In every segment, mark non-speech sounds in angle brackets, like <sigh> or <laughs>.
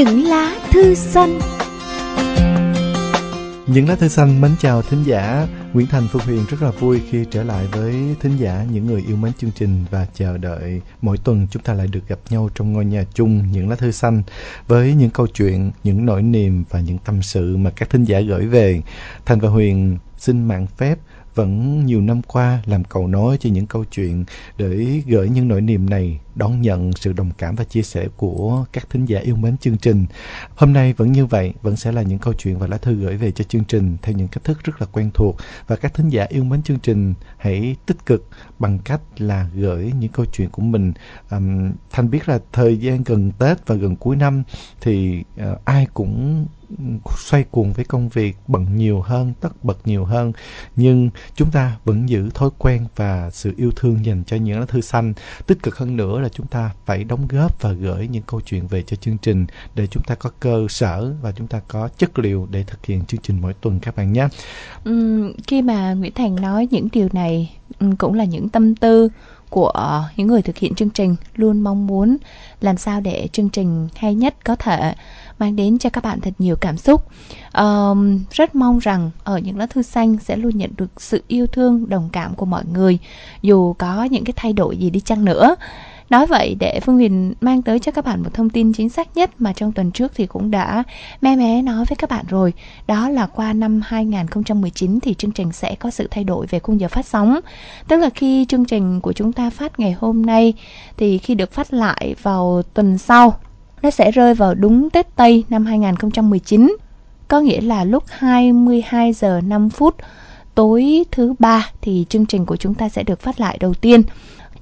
Những lá thư xanh Những lá thư xanh mến chào thính giả Nguyễn Thành Phương Huyền rất là vui khi trở lại với thính giả những người yêu mến chương trình và chờ đợi mỗi tuần chúng ta lại được gặp nhau trong ngôi nhà chung những lá thư xanh với những câu chuyện, những nỗi niềm và những tâm sự mà các thính giả gửi về. Thành và Huyền xin mạng phép vẫn nhiều năm qua làm cầu nối cho những câu chuyện để gửi những nỗi niềm này, đón nhận sự đồng cảm và chia sẻ của các thính giả yêu mến chương trình. Hôm nay vẫn như vậy, vẫn sẽ là những câu chuyện và lá thư gửi về cho chương trình theo những cách thức rất là quen thuộc và các thính giả yêu mến chương trình hãy tích cực bằng cách là gửi những câu chuyện của mình. Um, Thanh biết là thời gian gần Tết và gần cuối năm thì uh, ai cũng xoay cuồng với công việc bận nhiều hơn tất bật nhiều hơn. Nhưng chúng ta vẫn giữ thói quen và sự yêu thương dành cho những lá thư xanh. Tích cực hơn nữa là chúng ta phải đóng góp và gửi những câu chuyện về cho chương trình để chúng ta có cơ sở và chúng ta có chất liệu để thực hiện chương trình mỗi tuần các bạn nhé. Ừ, khi mà Nguyễn Thành nói những điều này cũng là những tâm tư của những người thực hiện chương trình luôn mong muốn làm sao để chương trình hay nhất có thể mang đến cho các bạn thật nhiều cảm xúc um, rất mong rằng ở những lá thư xanh sẽ luôn nhận được sự yêu thương đồng cảm của mọi người dù có những cái thay đổi gì đi chăng nữa Nói vậy để Phương Huyền mang tới cho các bạn một thông tin chính xác nhất mà trong tuần trước thì cũng đã me mé nói với các bạn rồi. Đó là qua năm 2019 thì chương trình sẽ có sự thay đổi về khung giờ phát sóng. Tức là khi chương trình của chúng ta phát ngày hôm nay thì khi được phát lại vào tuần sau nó sẽ rơi vào đúng Tết Tây năm 2019. Có nghĩa là lúc 22 giờ 5 phút tối thứ ba thì chương trình của chúng ta sẽ được phát lại đầu tiên.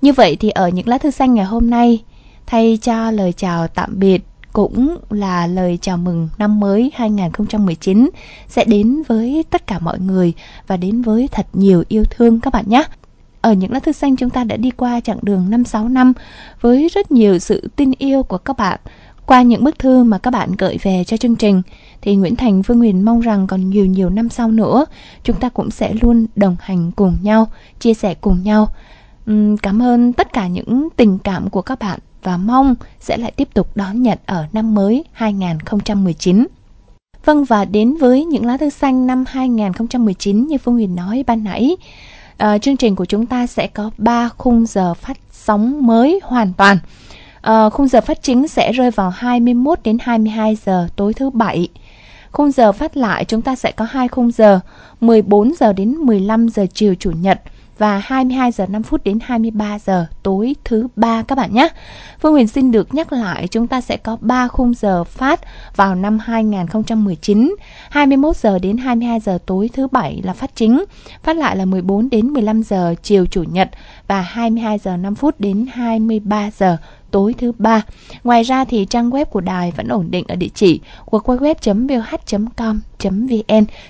Như vậy thì ở những lá thư xanh ngày hôm nay, thay cho lời chào tạm biệt cũng là lời chào mừng năm mới 2019 sẽ đến với tất cả mọi người và đến với thật nhiều yêu thương các bạn nhé. Ở những lá thư xanh chúng ta đã đi qua chặng đường 5-6 năm với rất nhiều sự tin yêu của các bạn qua những bức thư mà các bạn gửi về cho chương trình thì Nguyễn Thành Phương Huyền mong rằng còn nhiều nhiều năm sau nữa chúng ta cũng sẽ luôn đồng hành cùng nhau, chia sẻ cùng nhau. cảm ơn tất cả những tình cảm của các bạn và mong sẽ lại tiếp tục đón nhận ở năm mới 2019. Vâng và đến với những lá thư xanh năm 2019 như Phương Huyền nói ban nãy, uh, chương trình của chúng ta sẽ có 3 khung giờ phát sóng mới hoàn toàn. À, khung giờ phát chính sẽ rơi vào 21 đến 22 giờ tối thứ bảy. Khung giờ phát lại chúng ta sẽ có hai khung giờ, 14 giờ đến 15 giờ chiều chủ nhật và 22 giờ 5 phút đến 23 giờ tối thứ ba các bạn nhé. Phương Huyền xin được nhắc lại chúng ta sẽ có 3 khung giờ phát vào năm 2019, 21 giờ đến 22 giờ tối thứ bảy là phát chính, phát lại là 14 đến 15 giờ chiều chủ nhật và 22 giờ 5 phút đến 23 giờ tối thứ ba. Ngoài ra thì trang web của đài vẫn ổn định ở địa chỉ www.vh.com.vn.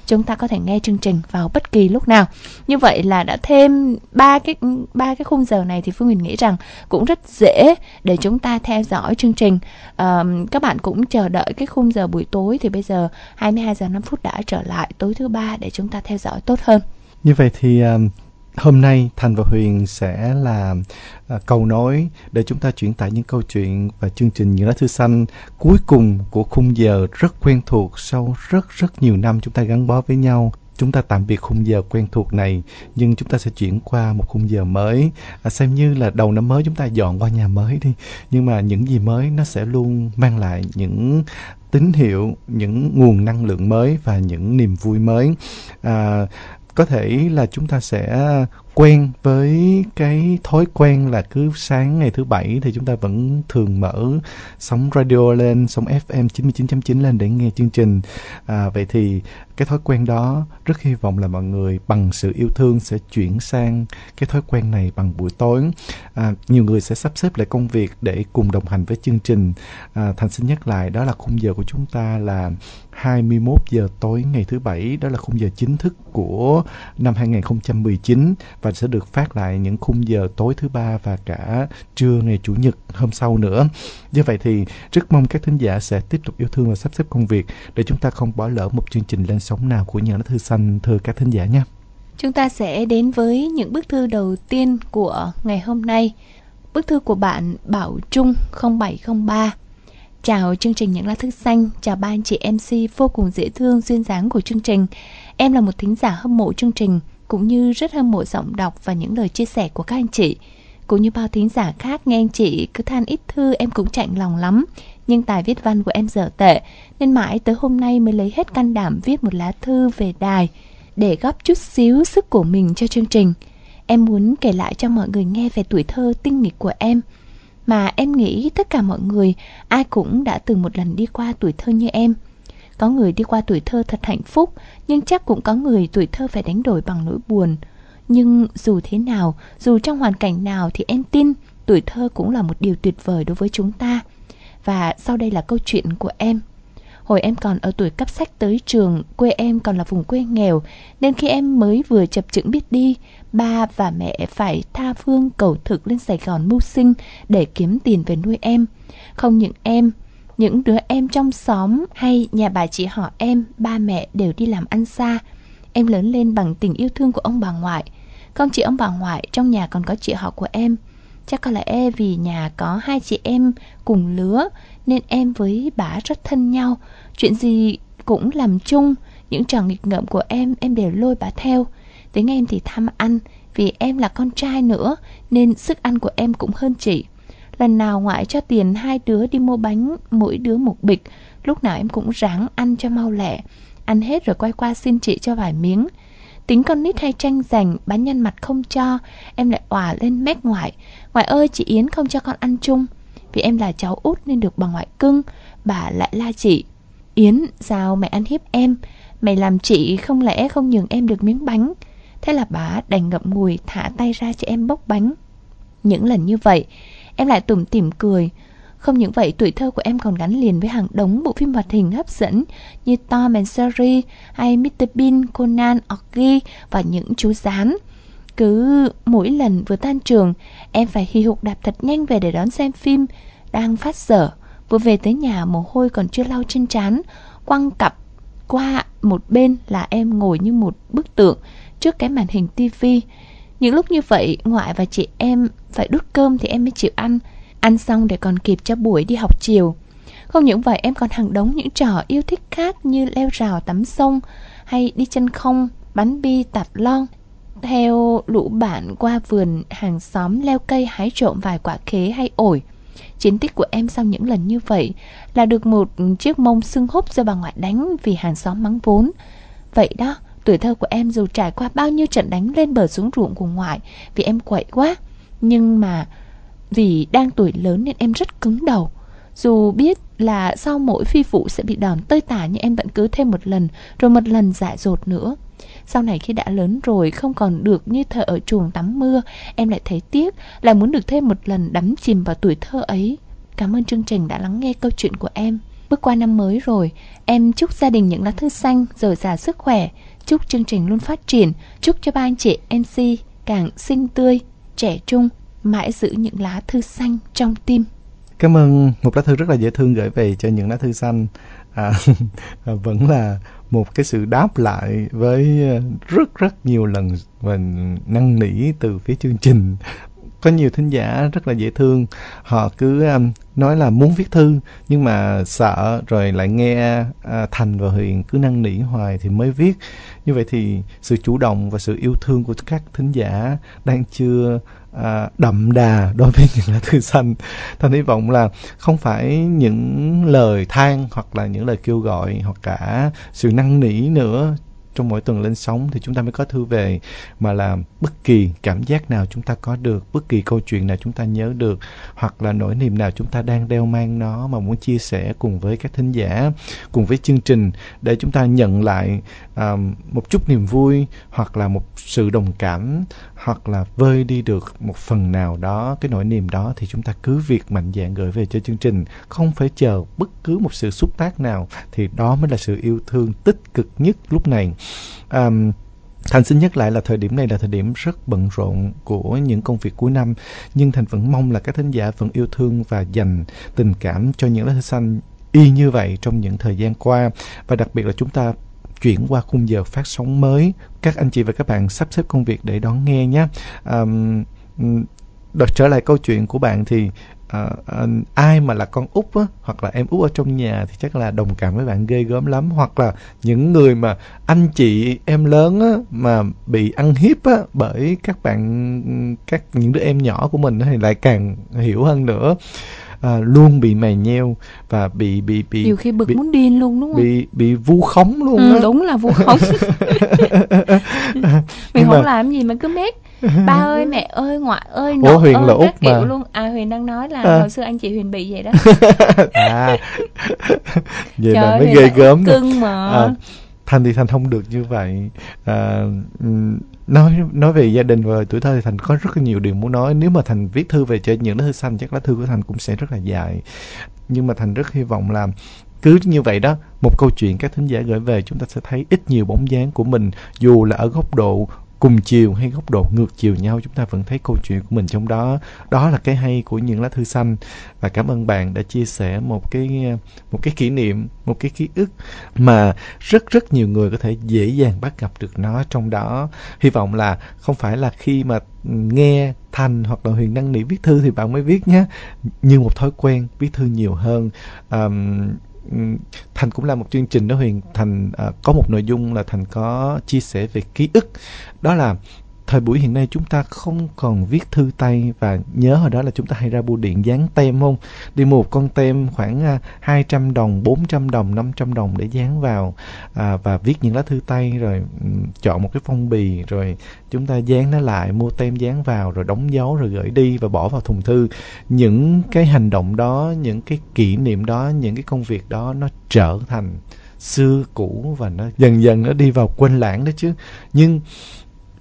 Chúng ta có thể nghe chương trình vào bất kỳ lúc nào. Như vậy là đã thêm ba cái ba cái khung giờ này thì Phương Huyền nghĩ rằng cũng rất dễ để chúng ta theo dõi chương trình. À, các bạn cũng chờ đợi cái khung giờ buổi tối thì bây giờ 22 giờ 5 phút đã trở lại tối thứ ba để chúng ta theo dõi tốt hơn. Như vậy thì um, Hôm nay Thành và Huyền sẽ là à, cầu nối để chúng ta chuyển tải những câu chuyện và chương trình Những lá thư xanh cuối cùng của khung giờ rất quen thuộc sau rất rất nhiều năm chúng ta gắn bó với nhau. Chúng ta tạm biệt khung giờ quen thuộc này nhưng chúng ta sẽ chuyển qua một khung giờ mới. À, xem như là đầu năm mới chúng ta dọn qua nhà mới đi. Nhưng mà những gì mới nó sẽ luôn mang lại những tín hiệu, những nguồn năng lượng mới và những niềm vui mới. À, có thể là chúng ta sẽ quen với cái thói quen là cứ sáng ngày thứ bảy thì chúng ta vẫn thường mở sóng radio lên sóng FM 99.9 lên để nghe chương trình. À, vậy thì cái thói quen đó rất hy vọng là mọi người bằng sự yêu thương sẽ chuyển sang cái thói quen này bằng buổi tối. À, nhiều người sẽ sắp xếp lại công việc để cùng đồng hành với chương trình. À, thành xin nhắc lại đó là khung giờ của chúng ta là 21 giờ tối ngày thứ bảy đó là khung giờ chính thức của năm 2019 và sẽ được phát lại những khung giờ tối thứ ba và cả trưa ngày chủ nhật hôm sau nữa. Do vậy thì rất mong các thính giả sẽ tiếp tục yêu thương và sắp xếp công việc để chúng ta không bỏ lỡ một chương trình lên sóng nào của nhà lá thư xanh thưa các thính giả nhé. Chúng ta sẽ đến với những bức thư đầu tiên của ngày hôm nay. Bức thư của bạn Bảo Trung 0703 Chào chương trình Những Lá Thư Xanh, chào ba anh chị MC vô cùng dễ thương, duyên dáng của chương trình. Em là một thính giả hâm mộ chương trình, cũng như rất hâm mộ giọng đọc và những lời chia sẻ của các anh chị. Cũng như bao thính giả khác nghe anh chị cứ than ít thư em cũng chạnh lòng lắm. Nhưng tài viết văn của em dở tệ, nên mãi tới hôm nay mới lấy hết can đảm viết một lá thư về đài để góp chút xíu sức của mình cho chương trình. Em muốn kể lại cho mọi người nghe về tuổi thơ tinh nghịch của em – mà em nghĩ tất cả mọi người ai cũng đã từng một lần đi qua tuổi thơ như em. Có người đi qua tuổi thơ thật hạnh phúc, nhưng chắc cũng có người tuổi thơ phải đánh đổi bằng nỗi buồn. Nhưng dù thế nào, dù trong hoàn cảnh nào thì em tin tuổi thơ cũng là một điều tuyệt vời đối với chúng ta. Và sau đây là câu chuyện của em. Hồi em còn ở tuổi cấp sách tới trường, quê em còn là vùng quê nghèo, nên khi em mới vừa chập chững biết đi, ba và mẹ phải tha phương cầu thực lên Sài Gòn mưu sinh để kiếm tiền về nuôi em. Không những em, những đứa em trong xóm hay nhà bà chị họ em, ba mẹ đều đi làm ăn xa. Em lớn lên bằng tình yêu thương của ông bà ngoại. Không chỉ ông bà ngoại, trong nhà còn có chị họ của em. Chắc có lẽ vì nhà có hai chị em cùng lứa nên em với bà rất thân nhau. Chuyện gì cũng làm chung, những trò nghịch ngợm của em em đều lôi bà theo. Tính em thì tham ăn, vì em là con trai nữa nên sức ăn của em cũng hơn chị. Lần nào ngoại cho tiền hai đứa đi mua bánh, mỗi đứa một bịch, lúc nào em cũng ráng ăn cho mau lẹ. Ăn hết rồi quay qua xin chị cho vài miếng. Tính con nít hay tranh giành, bán nhân mặt không cho, em lại òa lên mép ngoại. Ngoại ơi, chị Yến không cho con ăn chung. Vì em là cháu út nên được bà ngoại cưng, bà lại la chị. Yến, sao mẹ ăn hiếp em? Mày làm chị không lẽ không nhường em được miếng bánh? Thế là bà đành ngậm ngùi thả tay ra cho em bốc bánh. Những lần như vậy, em lại tủm tỉm cười. Không những vậy, tuổi thơ của em còn gắn liền với hàng đống bộ phim hoạt hình hấp dẫn như Tom and Jerry hay Mr. Bean, Conan, Oggy và những chú gián Cứ mỗi lần vừa tan trường, em phải hì hục đạp thật nhanh về để đón xem phim đang phát dở. Vừa về tới nhà mồ hôi còn chưa lau chân chán, quăng cặp qua một bên là em ngồi như một bức tượng trước cái màn hình tivi. Những lúc như vậy, ngoại và chị em phải đút cơm thì em mới chịu ăn. Ăn xong để còn kịp cho buổi đi học chiều. Không những vậy em còn hàng đống những trò yêu thích khác như leo rào tắm sông hay đi chân không, bắn bi tạt lon. Theo lũ bạn qua vườn hàng xóm leo cây hái trộm vài quả khế hay ổi. Chiến tích của em sau những lần như vậy là được một chiếc mông sưng húp do bà ngoại đánh vì hàng xóm mắng vốn. Vậy đó, Tuổi thơ của em dù trải qua bao nhiêu trận đánh lên bờ xuống ruộng của ngoại vì em quậy quá. Nhưng mà vì đang tuổi lớn nên em rất cứng đầu. Dù biết là sau mỗi phi vụ sẽ bị đòn tơi tả nhưng em vẫn cứ thêm một lần rồi một lần dại dột nữa. Sau này khi đã lớn rồi không còn được như thợ ở chuồng tắm mưa, em lại thấy tiếc, lại muốn được thêm một lần đắm chìm vào tuổi thơ ấy. Cảm ơn chương trình đã lắng nghe câu chuyện của em. Bước qua năm mới rồi, em chúc gia đình những lá thư xanh, dồi dào sức khỏe, Chúc chương trình luôn phát triển, chúc cho ba anh chị MC càng xinh tươi, trẻ trung, mãi giữ những lá thư xanh trong tim. Cảm ơn một lá thư rất là dễ thương gửi về cho những lá thư xanh. À, <laughs> vẫn là một cái sự đáp lại với rất rất nhiều lần và năn nỉ từ phía chương trình có nhiều thính giả rất là dễ thương. Họ cứ um, nói là muốn viết thư nhưng mà sợ rồi lại nghe uh, thành và huyền cứ năn nỉ hoài thì mới viết. Như vậy thì sự chủ động và sự yêu thương của các thính giả đang chưa à, đậm đà đối với những lá thư xanh. Thành hy vọng là không phải những lời than hoặc là những lời kêu gọi hoặc cả sự năn nỉ nữa trong mỗi tuần lên sóng thì chúng ta mới có thư về, mà là bất kỳ cảm giác nào chúng ta có được, bất kỳ câu chuyện nào chúng ta nhớ được, hoặc là nỗi niềm nào chúng ta đang đeo mang nó mà muốn chia sẻ cùng với các thính giả, cùng với chương trình để chúng ta nhận lại um, một chút niềm vui hoặc là một sự đồng cảm hoặc là vơi đi được một phần nào đó cái nỗi niềm đó thì chúng ta cứ việc mạnh dạn gửi về cho chương trình. Không phải chờ bất cứ một sự xúc tác nào thì đó mới là sự yêu thương tích cực nhất lúc này. Um, Thành xin nhắc lại là thời điểm này là thời điểm rất bận rộn của những công việc cuối năm Nhưng Thành vẫn mong là các thính giả vẫn yêu thương và dành tình cảm cho những lá thư xanh y như vậy trong những thời gian qua. Và đặc biệt là chúng ta chuyển qua khung giờ phát sóng mới. Các anh chị và các bạn sắp xếp công việc để đón nghe nhé. Um, đợt trở lại câu chuyện của bạn thì uh, uh, ai mà là con út á hoặc là em út ở trong nhà thì chắc là đồng cảm với bạn ghê gớm lắm. Hoặc là những người mà anh chị em lớn á mà bị ăn hiếp á bởi các bạn các những đứa em nhỏ của mình thì lại càng hiểu hơn nữa à, luôn bị mè nheo và bị bị bị nhiều khi bực bị, muốn điên luôn đúng không? bị bị vu khống luôn ừ, đúng là vu khống. <laughs> Mình không mà... làm gì mà cứ mét. Ba ơi mẹ ơi ngoại ơi Ủa, Huyền ơi là các Út kiểu mà. luôn. À Huyền đang nói là À. hồi xưa anh chị Huyền bị vậy đó. <laughs> À. <laughs> Vậy Trời là mới ghê gớm cưng mà. À, thành thì thành không được như vậy. À, ừ, nói nói về gia đình và tuổi thơ thì thành có rất là nhiều điều muốn nói. Nếu mà thành viết thư về cho những lá thư xanh chắc lá thư của thành cũng sẽ rất là dài. Nhưng mà thành rất hy vọng là cứ như vậy đó một câu chuyện các thính giả gửi về chúng ta sẽ thấy ít nhiều bóng dáng của mình dù là ở góc độ cùng chiều hay góc độ ngược chiều nhau chúng ta vẫn thấy câu chuyện của mình trong đó. Đó là cái hay của những lá thư xanh. Và cảm ơn bạn đã chia sẻ một cái một cái kỷ niệm một cái ký ức mà rất rất nhiều người có thể dễ dàng bắt gặp được nó trong đó. Hy vọng là không phải là khi mà nghe thành hoặc là huyền năng nỉ viết thư thì bạn mới viết nhé như một thói quen viết thư nhiều hơn. Um, thành cũng là một chương trình đó huyền. Thành uh, có một nội dung là thành có chia sẻ về ký ức. Đó là thời buổi hiện nay chúng ta không còn viết thư tay và nhớ hồi đó là chúng ta hay ra bưu điện dán tem không? Đi mua một con tem khoảng à, 200 đồng 400 đồng 500 đồng để dán vào à, và viết những lá thư tay rồi chọn một cái phong bì rồi chúng ta dán nó lại mua tem dán vào rồi đóng dấu rồi gửi đi và bỏ vào thùng thư. Những cái hành động đó những cái kỷ niệm đó những cái công việc đó nó trở thành xưa cũ và nó dần dần nó đi vào quên lãng đó chứ. Nhưng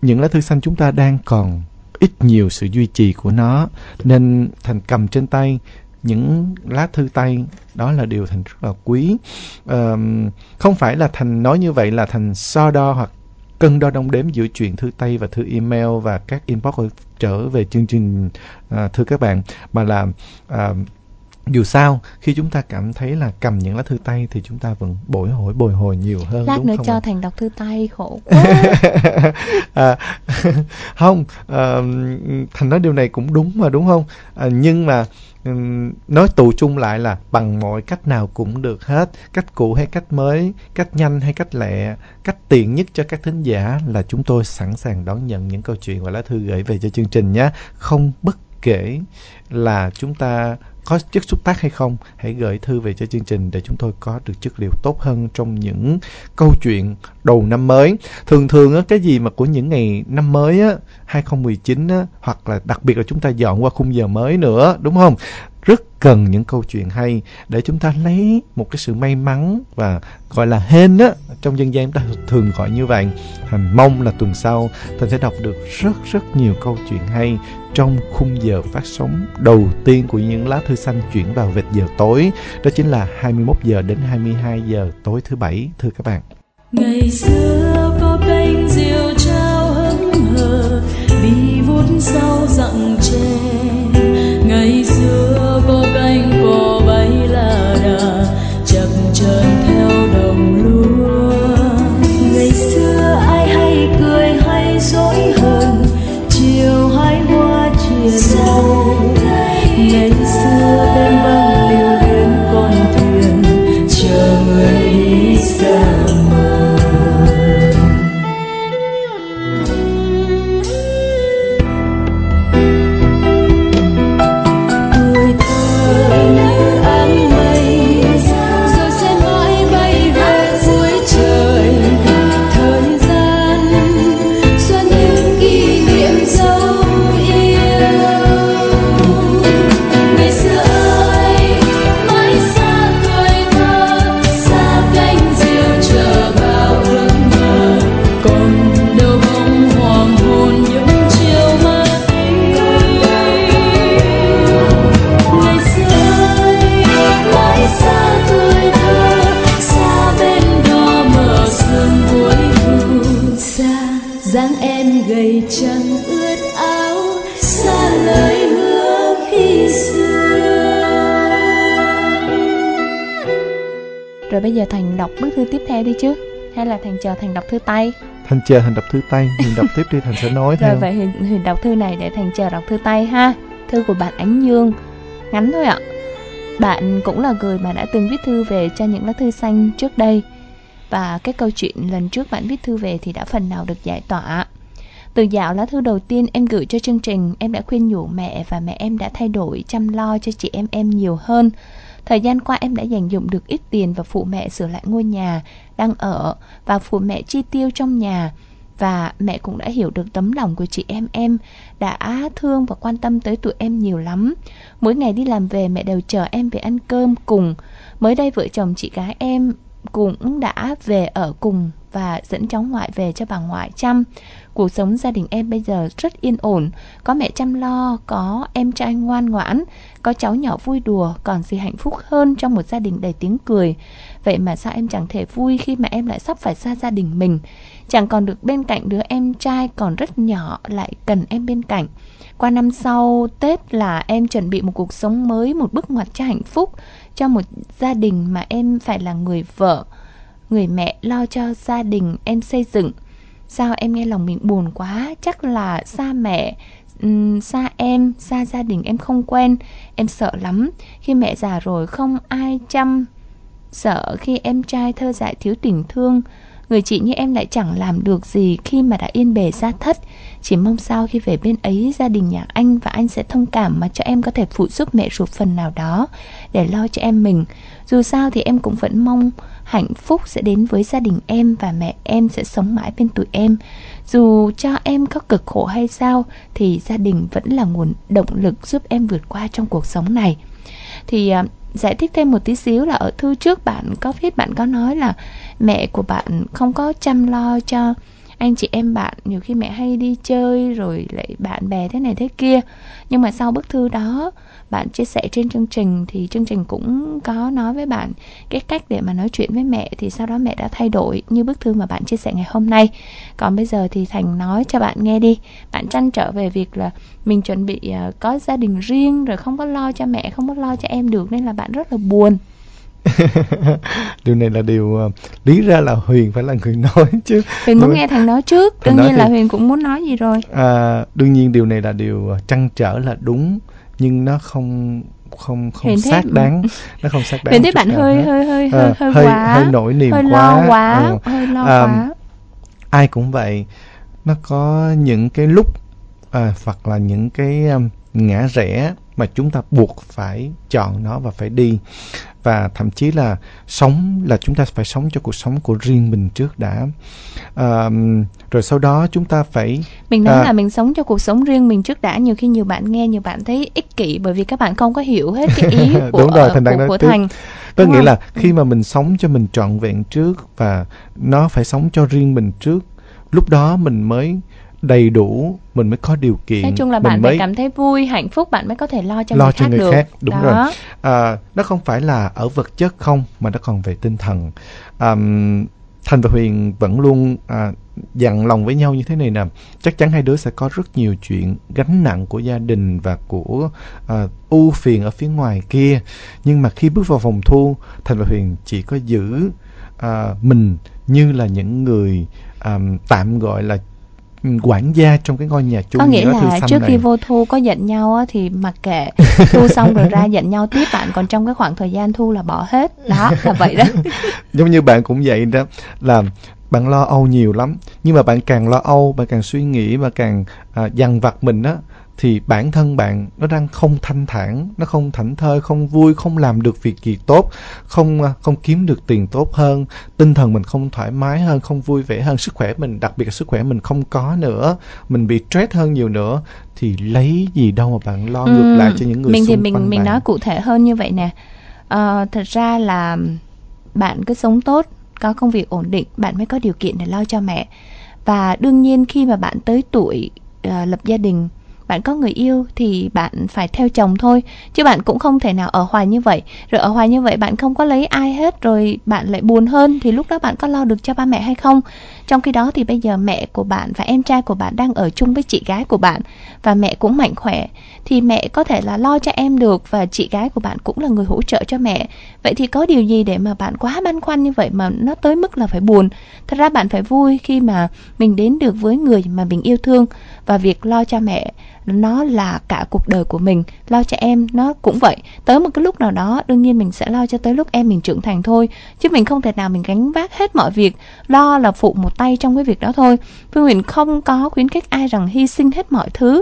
những lá thư xanh chúng ta đang còn ít nhiều sự duy trì của nó nên thành cầm trên tay những lá thư tay đó là điều thành rất là quý. Um, không phải là thành nói như vậy là thành so đo hoặc cân đo đong đếm giữa chuyện thư tay và thư email và các inbox trở về chương trình uh, thưa các bạn mà là uh, dù sao khi chúng ta cảm thấy là cầm những lá thư tay thì chúng ta vẫn bồi hồi bồi hồi nhiều hơn lát đúng nữa không cho ạ? thành đọc thư tay khổ quá. <laughs> À, <laughs> không à, thành nói điều này cũng đúng mà đúng không? À, nhưng mà nói tụ chung lại là bằng mọi cách nào cũng được hết cách cũ hay cách mới cách nhanh hay cách lẹ cách tiện nhất cho các thính giả là chúng tôi sẵn sàng đón nhận những câu chuyện và lá thư gửi về cho chương trình nhé. Không bất kể là chúng ta có chất xúc tác hay không, hãy gửi thư về cho chương trình để chúng tôi có được chất liệu tốt hơn trong những câu chuyện đầu năm mới. Thường thường á, cái gì mà của những ngày năm mới á 2019 á, hoặc là đặc biệt là chúng ta dọn qua khung giờ mới nữa, đúng không? Rất cần những câu chuyện hay để chúng ta lấy một cái sự may mắn và gọi là hên á, trong dân gian chúng ta thường gọi như vậy. Thành mong là tuần sau thành sẽ đọc được rất rất nhiều câu chuyện hay trong khung giờ phát sóng đầu tiên của những lá thư xanh chuyển vào vệt giờ tối. Đó chính là 21 giờ đến 22 giờ tối thứ bảy, thưa các bạn. Ngày xưa có bánh rượu trao hững hờ vì vút sau dặn tre ngày xưa có thành chờ thành đọc thư tay. Thành chờ thành đọc thư tay mình đọc tiếp đi thành sẽ nói <laughs> rồi theo. vậy huyền, huyền đọc thư này để thành chờ đọc thư tay ha. Thư của bạn ánh dương ngắn thôi ạ. Bạn cũng là người mà đã từng viết thư về cho những lá thư xanh trước đây. Và cái câu chuyện lần trước bạn viết thư về thì đã phần nào được giải tỏa. Từ dạo lá thư đầu tiên em gửi cho chương trình, em đã khuyên nhủ mẹ và mẹ em đã thay đổi chăm lo cho chị em em nhiều hơn. Thời gian qua em đã dành dụng được ít tiền và phụ mẹ sửa lại ngôi nhà đang ở và phụ mẹ chi tiêu trong nhà. Và mẹ cũng đã hiểu được tấm lòng của chị em. Em đã thương và quan tâm tới tụi em nhiều lắm. Mỗi ngày đi làm về, mẹ đều chờ em về ăn cơm cùng. Mới đây vợ chồng chị gái em cũng đã về ở cùng và dẫn cháu ngoại về cho bà ngoại chăm. Cuộc sống gia đình em bây giờ rất yên ổn. Có mẹ chăm lo, có em trai ngoan ngoãn, có cháu nhỏ vui đùa, còn gì hạnh phúc hơn trong một gia đình đầy tiếng cười. Vậy mà sao em chẳng thể vui khi mà em lại sắp phải xa gia đình mình? Chẳng còn được bên cạnh đứa em trai còn rất nhỏ lại cần em bên cạnh. Qua năm sau, tết là em chuẩn bị một cuộc sống mới, một bước ngoặt cho hạnh phúc. Cho một gia đình mà em phải là người vợ người mẹ lo cho gia đình em xây dựng. Sao em nghe lòng mình buồn quá? Chắc là xa mẹ xa em, xa gia đình em không quen. Em sợ lắm. Khi mẹ già rồi không ai chăm. Sợ khi em trai thơ dại thiếu tình thương. Người chị như em lại chẳng làm được gì khi mà đã yên bề ra thất. Chỉ mong sao khi về bên ấy, gia đình nhà anh và anh sẽ thông cảm mà cho em có thể phụ giúp mẹ ruột phần nào đó để lo cho em mình. Dù sao thì em cũng vẫn mong hạnh phúc sẽ đến với gia đình em và mẹ em sẽ sống mãi bên tụi em. Dù cho em có cực khổ hay sao, thì gia đình vẫn là nguồn động lực giúp em vượt qua trong cuộc sống này. Thì à, giải thích thêm một tí xíu là ở thư trước bạn có viết, bạn có nói là mẹ của bạn không có chăm lo cho anh chị em bạn nhiều khi mẹ hay đi chơi rồi lại bạn bè thế này thế kia. Nhưng mà sau bức thư đó, bạn chia sẻ trên chương trình thì chương trình cũng có nói với bạn cái cách để mà nói chuyện với mẹ thì sau đó mẹ đã thay đổi như bức thư mà bạn chia sẻ ngày hôm nay. Còn bây giờ thì thành nói cho bạn nghe đi. Bạn trăn trở về việc là mình chuẩn bị à, có gia đình riêng rồi không có lo cho mẹ, không có lo cho em được nên là bạn rất là buồn. <laughs> điều này là điều uh, lý ra là huyền phải là người nói chứ. Huyền muốn nghe thằng nói trước đương nhiên thì, là huyền cũng muốn nói gì rồi. À, đương nhiên điều này là điều trăn trở là đúng nhưng nó không không không Huyền xác đáng <laughs> nó không xác đáng Huyền thấy bạn hơi, hơi hơi hơi hơi hơi quá hơi nổi niềm hơi quá lo quá. ừ. hơi lo à, quá. ai cũng vậy nó có những cái lúc à, hoặc là những cái um, ngã rẽ mà chúng ta buộc phải chọn nó và phải đi và thậm chí là sống là chúng ta phải sống cho cuộc sống của riêng mình trước đã. À, rồi sau đó chúng ta phải mình nói à, là mình sống cho cuộc sống riêng mình trước đã. Nhiều khi nhiều bạn nghe nhiều bạn thấy ích kỷ bởi vì các bạn không có hiểu hết cái ý <laughs> của đúng rồi thành đang của, của thành có nghĩa không? là khi mà mình sống cho mình trọn vẹn trước và nó phải sống cho riêng mình trước lúc đó mình mới đầy đủ mình mới có điều kiện. Nói chung là bạn mới phải cảm thấy vui hạnh phúc bạn mới có thể lo cho lo người cho khác người được. khác đúng Đó. rồi. À, nó không phải là ở vật chất không mà nó còn về tinh thần. À, thành và huyền vẫn luôn à, dặn lòng với nhau như thế này nè. Chắc chắn hai đứa sẽ có rất nhiều chuyện gánh nặng của gia đình và của à, ưu phiền ở phía ngoài kia. Nhưng mà khi bước vào phòng thu thành và huyền chỉ có giữ à, mình như là những người à, tạm gọi là quản gia trong cái ngôi nhà chung có nghĩa là trước này. khi vô thu có giận nhau á, thì mặc kệ. <laughs> Thu xong rồi ra giận nhau tiếp bạn còn trong cái khoảng thời gian thu là bỏ hết. Đó là <laughs> vậy đó. Giống như bạn cũng vậy đó là bạn lo âu nhiều lắm. Nhưng mà bạn càng lo âu bạn càng suy nghĩ và càng à, dằn vặt mình á thì bản thân bạn nó đang không thanh thản nó không thảnh thơi không vui không làm được việc gì tốt không à, không kiếm được tiền tốt hơn tinh thần mình không thoải mái hơn không vui vẻ hơn sức khỏe mình đặc biệt là sức khỏe mình không có nữa mình bị stress hơn nhiều nữa thì lấy gì đâu mà bạn lo ngược lại cho những người mình xung thì mình quanh mình bạn. nói cụ thể hơn như vậy nè à, thật ra là bạn cứ sống tốt có công việc ổn định bạn mới có điều kiện để lo cho mẹ và đương nhiên khi mà bạn tới tuổi uh, lập gia đình bạn có người yêu thì bạn phải theo chồng thôi, chứ bạn cũng không thể nào ở hoài như vậy. Rồi ở hoài như vậy bạn không có lấy ai hết, rồi bạn lại buồn hơn, thì lúc đó bạn có lo được cho ba mẹ hay không? Trong khi đó thì bây giờ mẹ của bạn và em trai của bạn đang ở chung với chị gái của bạn và mẹ cũng mạnh khỏe, thì mẹ có thể là lo cho em được và chị gái của bạn cũng là người hỗ trợ cho mẹ. Vậy thì có điều gì để mà bạn quá băn khoăn như vậy mà nó tới mức là phải buồn? Thật ra bạn phải vui khi mà mình đến được với người mà mình yêu thương và việc lo cho mẹ nó là cả cuộc đời của mình lo cho em nó cũng vậy. Tới một cái lúc nào đó đương nhiên mình sẽ lo cho tới lúc em mình trưởng thành thôi chứ mình không thể nào mình gánh vác hết mọi việc lo là phụ một tay trong cái việc đó thôi. Phương huyền không có khuyến khích ai rằng hy sinh hết mọi thứ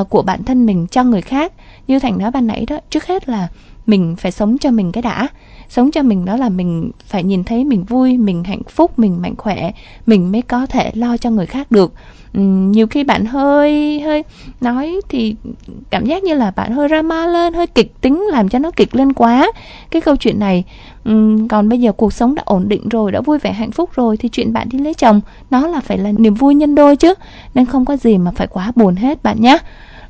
uh, của bản thân mình cho người khác. Như thành nói ban nãy đó trước hết là mình phải sống cho mình cái đã sống cho mình đó là mình phải nhìn thấy mình vui, mình hạnh phúc, mình mạnh khỏe, mình mới có thể lo cho người khác được. Nhiều khi bạn hơi hơi nói thì cảm giác như là bạn hơi drama lên, hơi kịch tính, làm cho nó kịch lên quá. Cái câu chuyện này còn bây giờ cuộc sống đã ổn định rồi, đã vui vẻ, hạnh phúc rồi thì chuyện bạn đi lấy chồng, nó là phải là niềm vui nhân đôi chứ. Nên không có gì mà phải quá buồn hết bạn nhé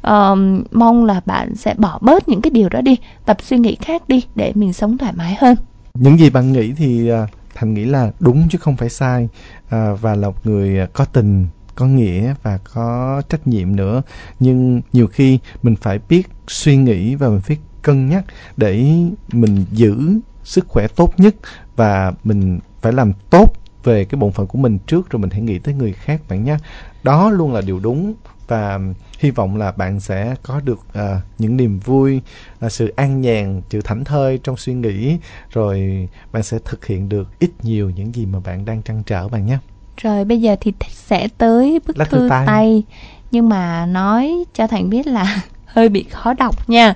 um, mong là bạn sẽ bỏ bớt những cái điều đó đi tập suy nghĩ khác đi để mình sống thoải mái hơn. Những gì bạn nghĩ thì uh, thành nghĩ là đúng chứ không phải sai. Uh, và là một người à, có tình có nghĩa và có trách nhiệm nữa. Nhưng nhiều khi mình phải biết suy nghĩ và mình biết cân nhắc để mình giữ sức khỏe tốt nhất và mình phải làm tốt về cái bổn phận của mình trước rồi mình hãy nghĩ tới người khác bạn nhé đó luôn là điều đúng và hy vọng là bạn sẽ có được uh, những niềm vui uh, sự an nhàn sự thảnh thơi trong suy nghĩ. Rồi bạn sẽ thực hiện được ít nhiều những gì mà bạn đang trăn trở bạn nhé. Rồi bây giờ thì sẽ tới bức Lá thư, thư tay. tay. Nhưng mà nói cho thành biết là <laughs> hơi bị khó đọc nha.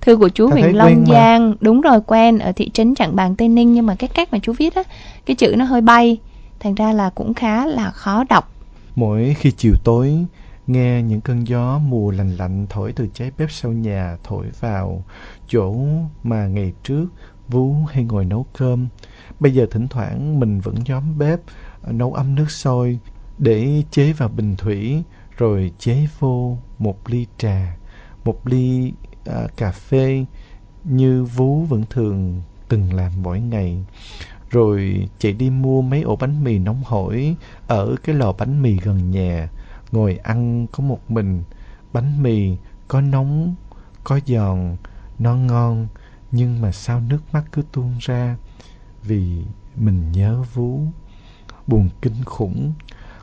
Thư của chú huyện Long Giang. Đúng rồi quen. Ở thị trấn Trảng Bàng Tây Ninh. Nhưng mà cái cách mà chú viết á cái chữ nó hơi bay. Thành ra là cũng khá là khó đọc. Mỗi khi chiều tối nghe những cơn gió mùa lạnh lạnh thổi từ trái bếp sau nhà thổi vào chỗ mà ngày trước vú hay ngồi nấu cơm. Bây giờ thỉnh thoảng mình vẫn nhóm bếp nấu ấm nước sôi để chế vào bình thủy rồi chế vô một ly trà một ly uh, cà phê như vú vẫn thường từng làm mỗi ngày. Rồi chạy đi mua mấy ổ bánh mì nóng hổi ở cái lò bánh mì gần nhà ngồi ăn có một mình, bánh mì, có nóng, có giòn, nó ngon, nhưng mà sao nước mắt cứ tuôn ra? Vì mình nhớ vú, buồn kinh khủng.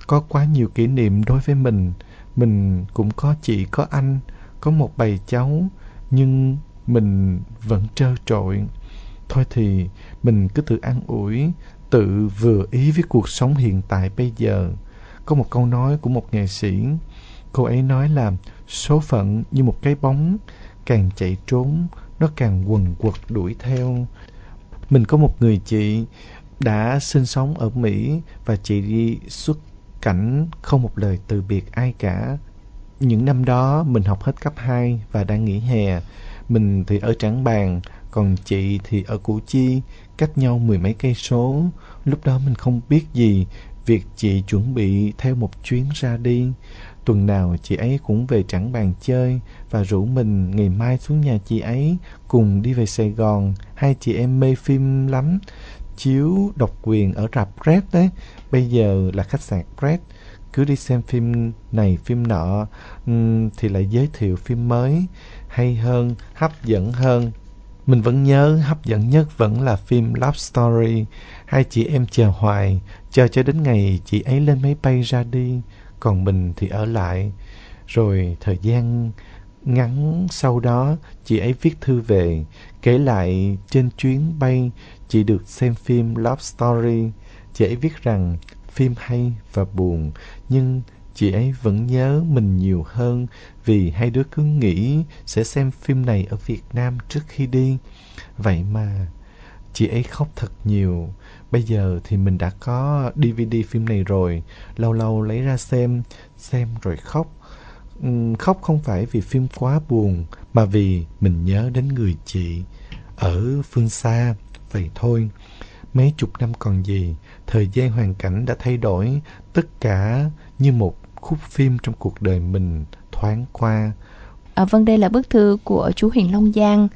Có quá nhiều kỷ niệm đối với mình. Mình cũng có chị, có anh, có một bầy cháu, nhưng mình vẫn trơ trội thôi thì mình cứ tự an ủi, tự vừa ý với cuộc sống hiện tại bây giờ có một câu nói của một nghệ sĩ cô ấy nói là số phận như một cái bóng càng chạy trốn nó càng quần quật đuổi theo mình có một người chị đã sinh sống ở Mỹ và chị đi xuất cảnh không một lời từ biệt ai cả. Những năm đó mình học hết cấp 2 và đang nghỉ hè. Mình thì ở Trảng Bàng, còn chị thì ở Củ Chi, cách nhau mười mấy cây số. Lúc đó mình không biết gì, việc chị chuẩn bị theo một chuyến ra đi. Tuần nào chị ấy cũng về Trảng bàn chơi và rủ mình ngày mai xuống nhà chị ấy cùng đi về Sài Gòn. Hai chị em mê phim lắm. Chiếu độc quyền ở rạp Red đấy. Bây giờ là khách sạn Red. Cứ đi xem phim này, phim nọ thì lại giới thiệu phim mới. Hay hơn, hấp dẫn hơn mình vẫn nhớ hấp dẫn nhất vẫn là phim Love Story hai chị em chờ hoài chờ cho đến ngày chị ấy lên máy bay ra đi còn mình thì ở lại rồi thời gian ngắn sau đó chị ấy viết thư về kể lại trên chuyến bay Chị được xem phim Love Story. Chị ấy viết rằng phim hay và buồn, nhưng chị ấy vẫn nhớ mình nhiều hơn vì hai đứa cứ nghĩ sẽ xem phim này ở Việt Nam trước khi đi. Vậy mà chị ấy khóc thật nhiều. Bây giờ thì mình đã có DVD phim này rồi, lâu lâu lấy ra xem, xem rồi khóc. Khóc không phải vì phim quá buồn, mà vì mình nhớ đến người chị ở phương xa vậy thôi. Mấy chục năm còn gì, thời gian hoàn cảnh đã thay đổi tất cả như một khúc phim trong cuộc đời mình thoáng qua. À, vâng đây là bức thư của chú Huỳnh Long Giang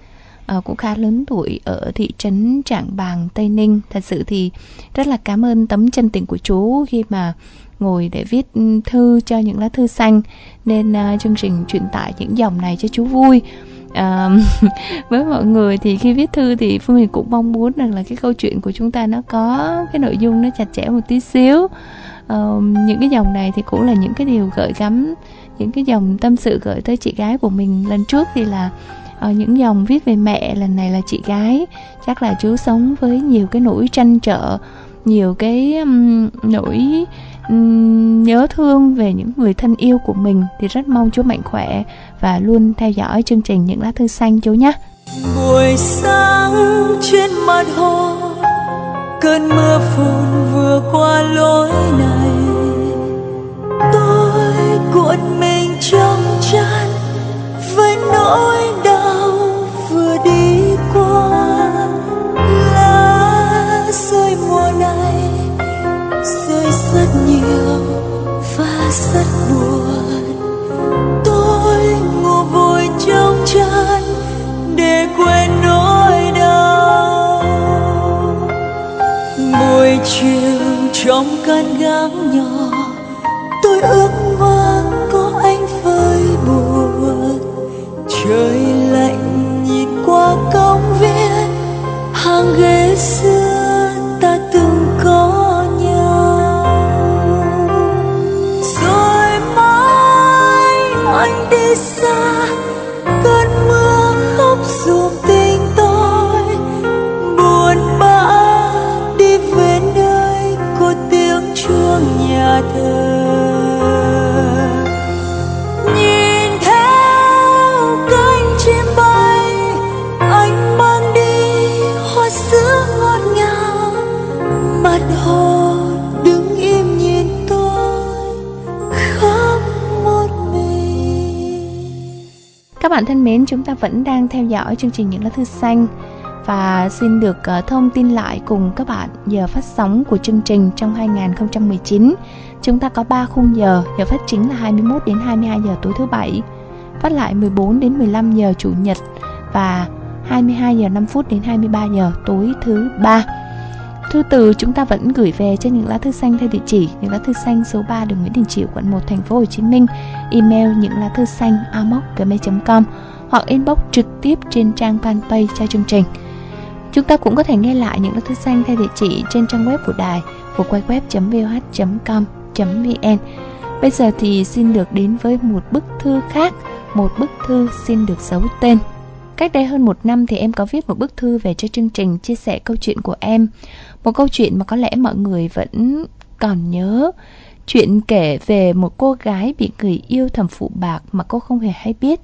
à, cũng khá lớn tuổi ở thị trấn Trảng Bàng, Tây Ninh. Thật sự thì rất là cảm ơn tấm chân tình của chú khi mà ngồi để viết thư cho những lá thư xanh. Nên à, chương trình truyền tải những dòng này cho chú vui. À, <laughs> với mọi người thì khi viết thư thì phương huyền cũng mong muốn rằng là cái câu chuyện của chúng ta nó có cái nội dung nó chặt chẽ một tí xíu những cái dòng này thì cũng là những cái điều gợi gắm những cái dòng tâm sự gửi tới chị gái của mình lần trước thì là uh, những dòng viết về mẹ lần này là chị gái. Chắc là chú sống với nhiều cái nỗi tranh trở nhiều cái um, nỗi um, nhớ thương về những người thân yêu của mình thì rất mong chú mạnh khỏe và luôn theo dõi chương trình những lá thư xanh chú nhé. Buổi sáng trên mặt hồ cơn mưa phùn vừa qua lối này. Tôi cuộn mình trong chăn, với nỗi đau vừa đi qua. Lá rơi mùa này, rơi rất nhiều và rất buồn. Trong căn gác nhỏ. Tôi ước mơ có anh phơi buồn trời lạnh nhìn qua công viên, hàng ghế xưa bạn thân mến, chúng ta vẫn đang theo dõi chương trình Những lá thư xanh và xin được uh, thông tin lại cùng các bạn giờ phát sóng của chương trình trong 2019. Chúng ta có 3 khung giờ, giờ phát chính là 21 đến 22 giờ tối thứ bảy, phát lại 14 đến 15 giờ chủ nhật và 22 giờ 5 phút đến 23 giờ tối thứ ba. Thư từ chúng ta vẫn gửi về cho những lá thư xanh theo địa chỉ những lá thư xanh số 3 đường Nguyễn Đình Chiểu quận 1 thành phố Hồ Chí Minh, email những lá thư xanh amoc@gmail.com hoặc inbox trực tiếp trên trang fanpage cho chương trình. Chúng ta cũng có thể nghe lại những lá thư xanh theo địa chỉ trên trang web của đài www.voh.com.vn. Bây giờ thì xin được đến với một bức thư khác, một bức thư xin được giấu tên. Cách đây hơn một năm thì em có viết một bức thư về cho chương trình chia sẻ câu chuyện của em. Một câu chuyện mà có lẽ mọi người vẫn còn nhớ. Chuyện kể về một cô gái bị người yêu thầm phụ bạc mà cô không hề hay biết.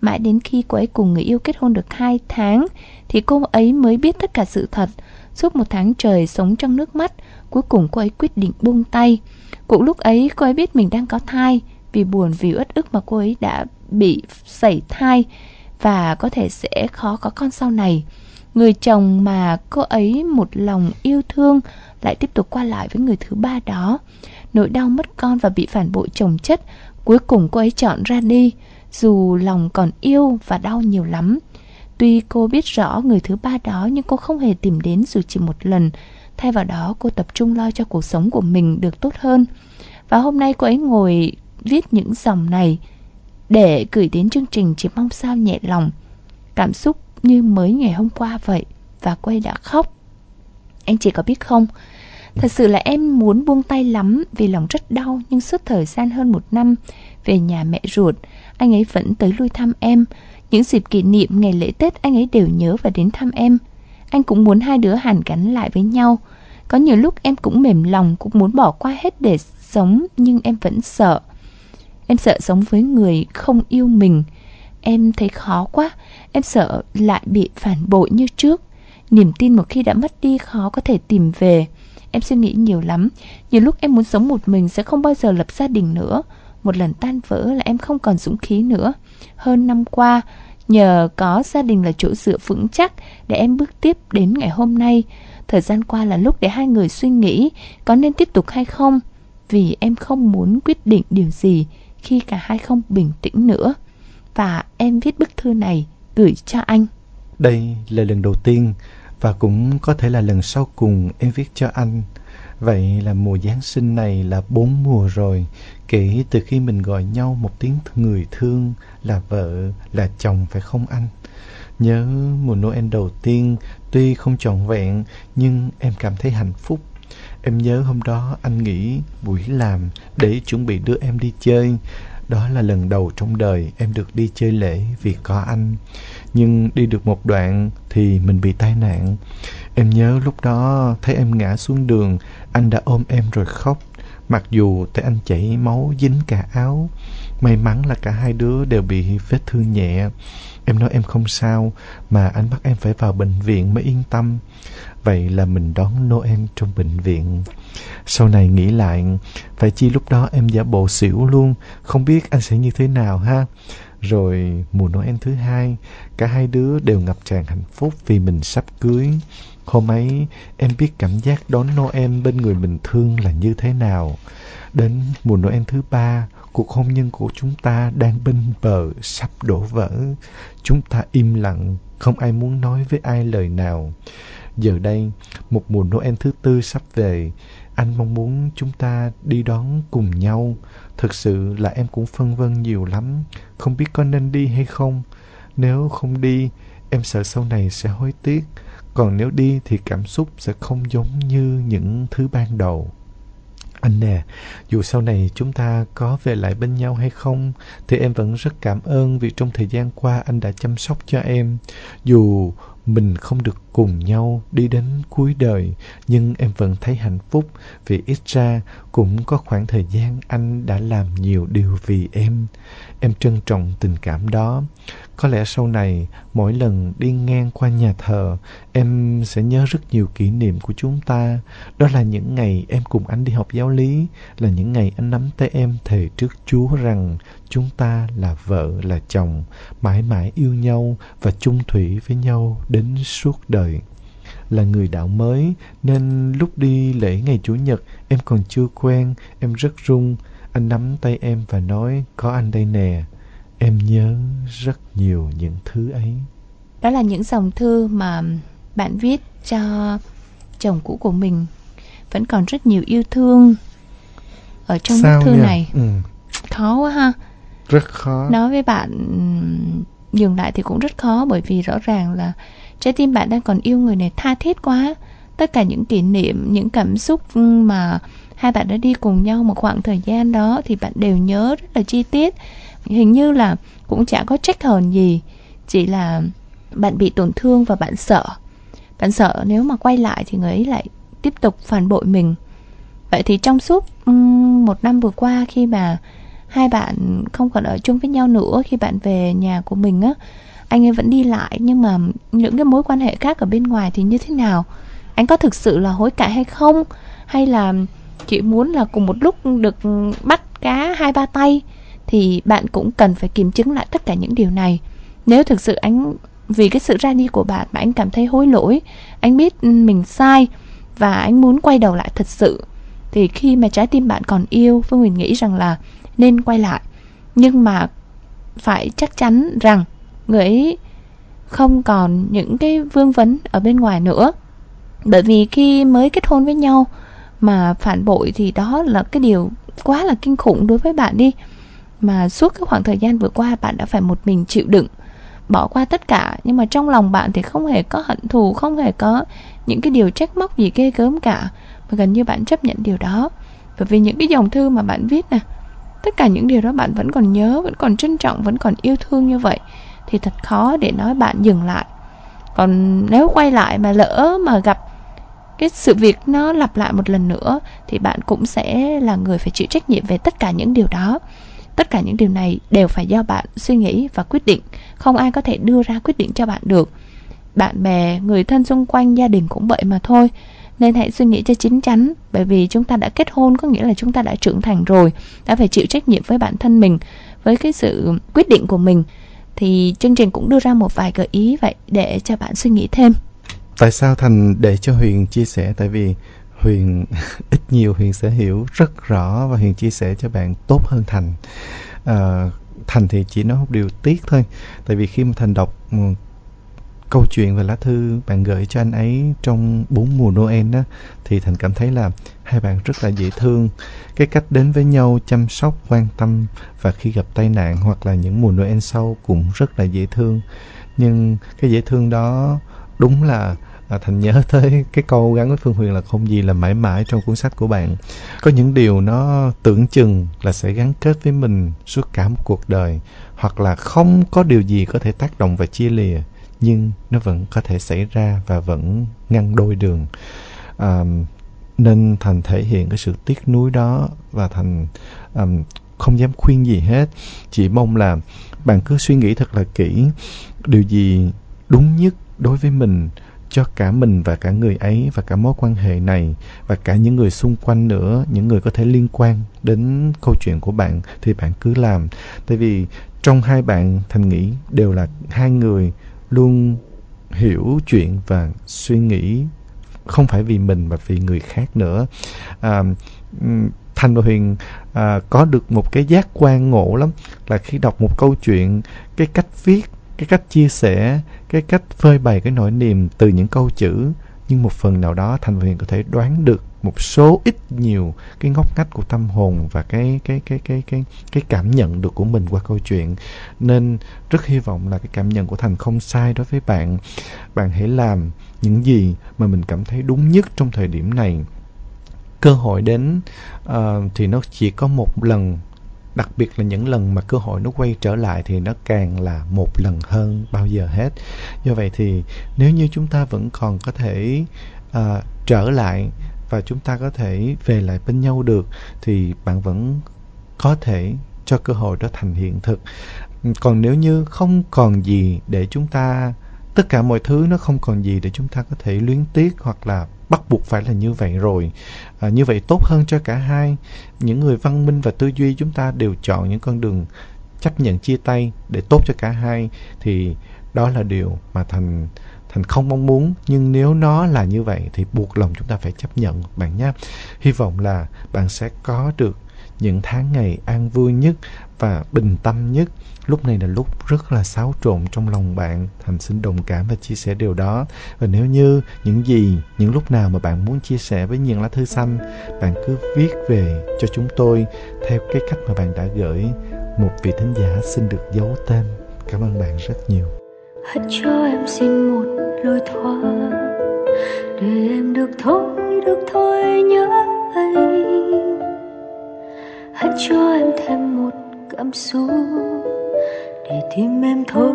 Mãi đến khi cô ấy cùng người yêu kết hôn được 2 tháng thì cô ấy mới biết tất cả sự thật. Suốt một tháng trời sống trong nước mắt, cuối cùng cô ấy quyết định buông tay. Cũng lúc ấy cô ấy biết mình đang có thai, vì buồn vì uất ức mà cô ấy đã bị sẩy thai và có thể sẽ khó có con sau này. Người chồng mà cô ấy một lòng yêu thương lại tiếp tục qua lại với người thứ ba đó. Nỗi đau mất con và bị phản bội chồng chất, cuối cùng cô ấy chọn ra đi, dù lòng còn yêu và đau nhiều lắm. Tuy cô biết rõ người thứ ba đó nhưng cô không hề tìm đến dù chỉ một lần. Thay vào đó cô tập trung lo cho cuộc sống của mình được tốt hơn. Và hôm nay cô ấy ngồi viết những dòng này để gửi đến chương trình chỉ mong sao nhẹ lòng. Cảm xúc như mới ngày hôm qua vậy và quay đã khóc. Anh chị có biết không? Thật sự là em muốn buông tay lắm vì lòng rất đau nhưng suốt thời gian hơn một năm về nhà mẹ ruột, anh ấy vẫn tới lui thăm em. Những dịp kỷ niệm ngày lễ Tết anh ấy đều nhớ và đến thăm em. Anh cũng muốn hai đứa hàn gắn lại với nhau. Có nhiều lúc em cũng mềm lòng, cũng muốn bỏ qua hết để sống nhưng em vẫn sợ. Em sợ sống với người không yêu mình. Em thấy khó quá, em sợ lại bị phản bội như trước. Niềm tin một khi đã mất đi khó có thể tìm về. Em suy nghĩ nhiều lắm, nhiều lúc em muốn sống một mình sẽ không bao giờ lập gia đình nữa. Một lần tan vỡ là em không còn dũng khí nữa. Hơn năm qua, nhờ có gia đình là chỗ dựa vững chắc để em bước tiếp đến ngày hôm nay. Thời gian qua là lúc để hai người suy nghĩ có nên tiếp tục hay không. Vì em không muốn quyết định điều gì khi cả hai không bình tĩnh nữa. Và em viết bức thư này gửi cho anh. Đây là lần đầu tiên và cũng có thể là lần sau cùng em viết cho anh. Vậy là mùa Giáng sinh này là bốn mùa rồi, kể từ khi mình gọi nhau một tiếng người thương là vợ, là chồng phải không anh? Nhớ mùa Noel đầu tiên, tuy không trọn vẹn, nhưng em cảm thấy hạnh phúc. Em nhớ hôm đó anh nghỉ buổi làm để chuẩn bị đưa em đi chơi. Đó là lần đầu trong đời em được đi chơi lễ vì có anh. Nhưng đi được một đoạn thì mình bị tai nạn. Em nhớ lúc đó thấy em ngã xuống đường, anh đã ôm em rồi khóc. Mặc dù thấy anh chảy máu dính cả áo. May mắn là cả hai đứa đều bị vết thương nhẹ. Em nói em không sao, mà anh bắt em phải vào bệnh viện mới yên tâm. Vậy là mình đón Noel trong bệnh viện. Sau này nghĩ lại, phải chi lúc đó em giả bộ xỉu luôn, không biết anh sẽ như thế nào ha. Rồi mùa Noel thứ hai, cả hai đứa đều ngập tràn hạnh phúc vì mình sắp cưới. Hôm ấy, em biết cảm giác đón Noel bên người mình thương là như thế nào. Đến mùa Noel thứ ba, cuộc hôn nhân của chúng ta đang bên bờ sắp đổ vỡ. Chúng ta im lặng, không ai muốn nói với ai lời nào. Giờ đây, một mùa Noel thứ tư sắp về, anh mong muốn chúng ta đi đón cùng nhau. Thực sự là em cũng phân vân nhiều lắm, không biết có nên đi hay không. Nếu không đi, em sợ sau này sẽ hối tiếc. Còn nếu đi thì cảm xúc sẽ không giống như những thứ ban đầu. Anh nè, dù sau này chúng ta có về lại bên nhau hay không, thì em vẫn rất cảm ơn vì trong thời gian qua anh đã chăm sóc cho em. Dù mình không được cùng nhau đi đến cuối đời, nhưng em vẫn thấy hạnh phúc vì ít ra cũng có khoảng thời gian anh đã làm nhiều điều vì em. Em trân trọng tình cảm đó. Có lẽ sau này, mỗi lần đi ngang qua nhà thờ, em sẽ nhớ rất nhiều kỷ niệm của chúng ta. Đó là những ngày em cùng anh đi học giáo lý, là những ngày anh nắm tay em thề trước Chúa rằng chúng ta là vợ là chồng, mãi mãi yêu nhau và chung thủy với nhau đến suốt đời là người đạo mới nên lúc đi lễ ngày Chủ nhật em còn chưa quen, em rất run. Anh nắm tay em và nói có anh đây nè. Em nhớ rất nhiều những thứ ấy. Đó là những dòng thư mà bạn viết cho chồng cũ của mình. Vẫn còn rất nhiều yêu thương ở trong Sao bức thư nhỉ? này. Ừ, Khó quá ha. rất khó. Nói với bạn dừng lại thì cũng rất khó bởi vì rõ ràng là trái tim bạn đang còn yêu người này tha thiết quá. Tất cả những kỷ niệm, những cảm xúc mà hai bạn đã đi cùng nhau một khoảng thời gian đó thì bạn đều nhớ rất là chi tiết. Hình như là cũng chả có trách hờn gì, chỉ là bạn bị tổn thương và bạn sợ. Bạn sợ nếu mà quay lại thì người ấy lại tiếp tục phản bội mình. Vậy thì trong suốt một năm vừa qua khi mà hai bạn không còn ở chung với nhau nữa khi bạn về nhà của mình á anh ấy vẫn đi lại nhưng mà những cái mối quan hệ khác ở bên ngoài thì như thế nào anh có thực sự là hối cải hay không hay là chỉ muốn là cùng một lúc được bắt cá hai ba tay thì bạn cũng cần phải kiểm chứng lại tất cả những điều này. Nếu thực sự anh, vì cái sự ra đi của bạn mà anh cảm thấy hối lỗi, anh biết ừ, mình sai và anh muốn quay đầu lại thật sự, thì khi mà trái tim bạn còn yêu, phương huyền nghĩ rằng là nên quay lại. Nhưng mà phải chắc chắn rằng người ấy không còn những cái vương vấn ở bên ngoài nữa. Bởi vì khi mới kết hôn với nhau mà phản bội thì đó là cái điều quá là kinh khủng đối với bạn đi mà suốt cái khoảng thời gian vừa qua bạn đã phải một mình chịu đựng, bỏ qua tất cả. Nhưng mà trong lòng bạn thì không hề có hận thù, không hề có những cái điều trách móc gì ghê gớm cả, mà gần như bạn chấp nhận điều đó. Bởi vì những cái dòng thư mà bạn viết nè, tất cả những điều đó bạn vẫn còn nhớ, vẫn còn trân trọng, vẫn còn yêu thương như vậy, thì thật khó để nói bạn dừng lại. Còn nếu quay lại mà lỡ mà gặp cái sự việc nó lặp lại một lần nữa, thì bạn cũng sẽ là người phải chịu trách nhiệm về tất cả những điều đó tất cả những điều này đều phải do bạn suy nghĩ và quyết định. Không ai có thể đưa ra quyết định cho bạn được. Bạn bè, người thân xung quanh, gia đình cũng vậy mà thôi. Nên hãy suy nghĩ cho chín chắn, bởi vì chúng ta đã kết hôn có nghĩa là chúng ta đã trưởng thành rồi, đã phải chịu trách nhiệm với bản thân mình, với cái sự quyết định của mình. Thì chương trình cũng đưa ra một vài gợi ý vậy để cho bạn suy nghĩ thêm. Tại sao Thành để cho Huyền chia sẻ? Tại vì Huyền <laughs> ít nhiều Huyền sẽ hiểu rất rõ và Huyền chia sẻ cho bạn tốt hơn Thành. à, thành thì chỉ nói một điều tiếc thôi tại vì khi mà thành đọc ừ, câu chuyện và lá thư bạn gửi cho anh ấy trong bốn mùa Noel đó thì thành cảm thấy là hai bạn rất là dễ thương cái cách đến với nhau chăm sóc quan tâm và khi gặp tai nạn hoặc là những mùa Noel sau cũng rất là dễ thương nhưng cái dễ thương đó đúng là à, thành nhớ <laughs> tới cái câu gắn với phương huyền là không gì là mãi mãi trong cuốn sách của bạn. Có những điều nó tưởng chừng là sẽ gắn kết với mình suốt cả một cuộc đời hoặc là không có điều gì có thể tác động và chia lìa nhưng nó vẫn có thể xảy ra và vẫn ngăn đôi đường. À, nên thành thể hiện cái sự tiếc nuối đó và thành um, không dám khuyên gì hết. Chỉ mong là bạn cứ suy nghĩ thật là kỹ điều gì đúng nhất đối với mình cho cả mình và cả người ấy và cả mối quan hệ này và cả những người xung quanh nữa những người có thể liên quan đến câu chuyện của bạn thì bạn cứ làm. Tại vì trong hai bạn thành nghĩ đều là hai người luôn hiểu chuyện và suy nghĩ không phải vì mình mà vì người khác nữa. À, thành và huyền à, có được một cái giác quan ngộ lắm là khi đọc một câu chuyện cái cách viết cái cách chia sẻ cái cách phơi bày cái nỗi niềm từ những câu chữ nhưng một phần nào đó thành viên huyền có thể đoán được một số ít nhiều cái ngóc ngách của tâm hồn và cái cái cái cái cái cái cảm nhận được của mình qua câu chuyện. Nên rất hy vọng là cái cảm nhận của thành không sai đối với bạn. Bạn hãy làm những gì mà mình cảm thấy đúng nhất trong thời điểm này. Cơ hội đến uh, thì nó chỉ có một lần đặc biệt là những lần mà cơ hội nó quay trở lại thì nó càng là một lần hơn bao giờ hết. Do vậy thì nếu như chúng ta vẫn còn có thể uh, trở lại và chúng ta có thể về lại bên nhau được thì bạn vẫn có thể cho cơ hội đó thành hiện thực. Còn nếu như không còn gì để chúng ta tất cả mọi thứ nó không còn gì để chúng ta có thể luyến tiếc hoặc là bắt buộc phải là như vậy rồi. À, như vậy tốt hơn cho cả hai. Những người văn minh và tư duy chúng ta đều chọn những con đường chấp nhận chia tay để tốt cho cả hai thì đó là điều mà thành thành không mong muốn. Nhưng nếu nó là như vậy thì buộc lòng chúng ta phải chấp nhận bạn nhé. Hy vọng là bạn sẽ có được những tháng ngày an vui nhất và bình tâm nhất. Lúc này là lúc rất là xáo trộn trong lòng bạn. Thành xin đồng cảm và chia sẻ điều đó. Và nếu như những gì, những lúc nào mà bạn muốn chia sẻ với những lá thư xanh, bạn cứ viết về cho chúng tôi theo cái cách mà bạn đã gửi. Một vị thính giả xin được giấu tên. Cảm ơn bạn rất nhiều. Hãy cho em xin một lối thoát để em được thôi được thôi nhớ anh hãy cho em thêm một cảm xúc để tim em thôi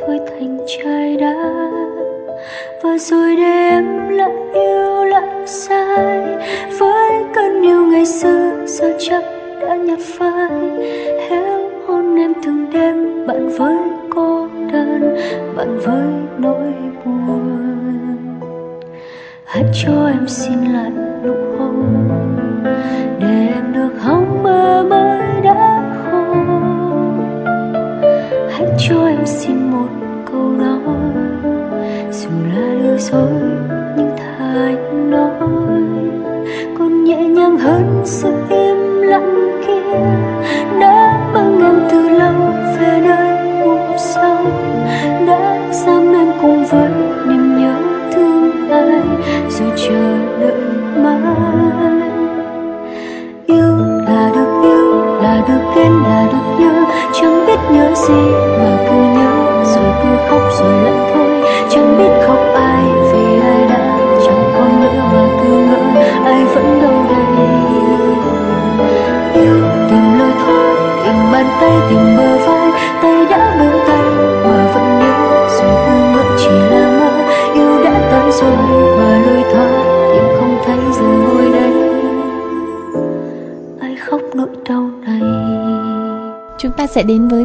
thôi thành chai đá và rồi để em lại yêu lại sai với cơn yêu ngày xưa, giờ chắc đã nhạt phai. Héo hôn em từng đêm, bạn với cô đơn, bạn với nỗi buồn. Hãy cho em xin lại là lừa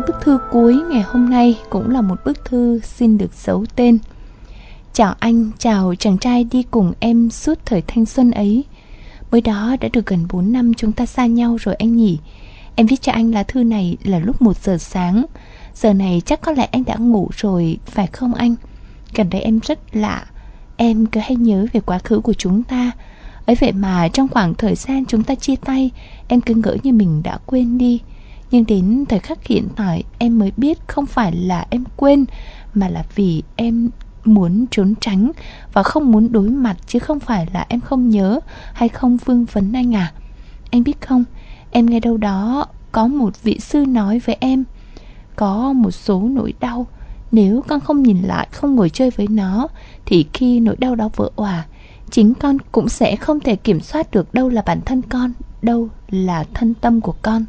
bức thư cuối ngày hôm nay cũng là một bức thư xin được giấu tên. Chào anh, chào chàng trai đi cùng em suốt thời thanh xuân ấy. Mới đó đã được gần 4 năm chúng ta xa nhau rồi anh nhỉ. Em viết cho anh lá thư này là lúc 1 giờ sáng. Giờ này chắc có lẽ anh đã ngủ rồi, phải không anh? Gần đây em rất lạ. Em cứ hay nhớ về quá khứ của chúng ta. ấy vậy mà trong khoảng thời gian chúng ta chia tay, em cứ ngỡ như mình đã quên đi nhưng đến thời khắc hiện tại em mới biết không phải là em quên Mà là vì em muốn trốn tránh và không muốn đối mặt chứ không phải là em không nhớ hay không vương vấn anh à. Anh biết không, em nghe đâu đó có một vị sư nói với em có một số nỗi đau nếu con không nhìn lại, không ngồi chơi với nó thì khi nỗi đau đó vỡ òa, chính con cũng sẽ không thể kiểm soát được đâu là bản thân con, đâu là thân tâm của con.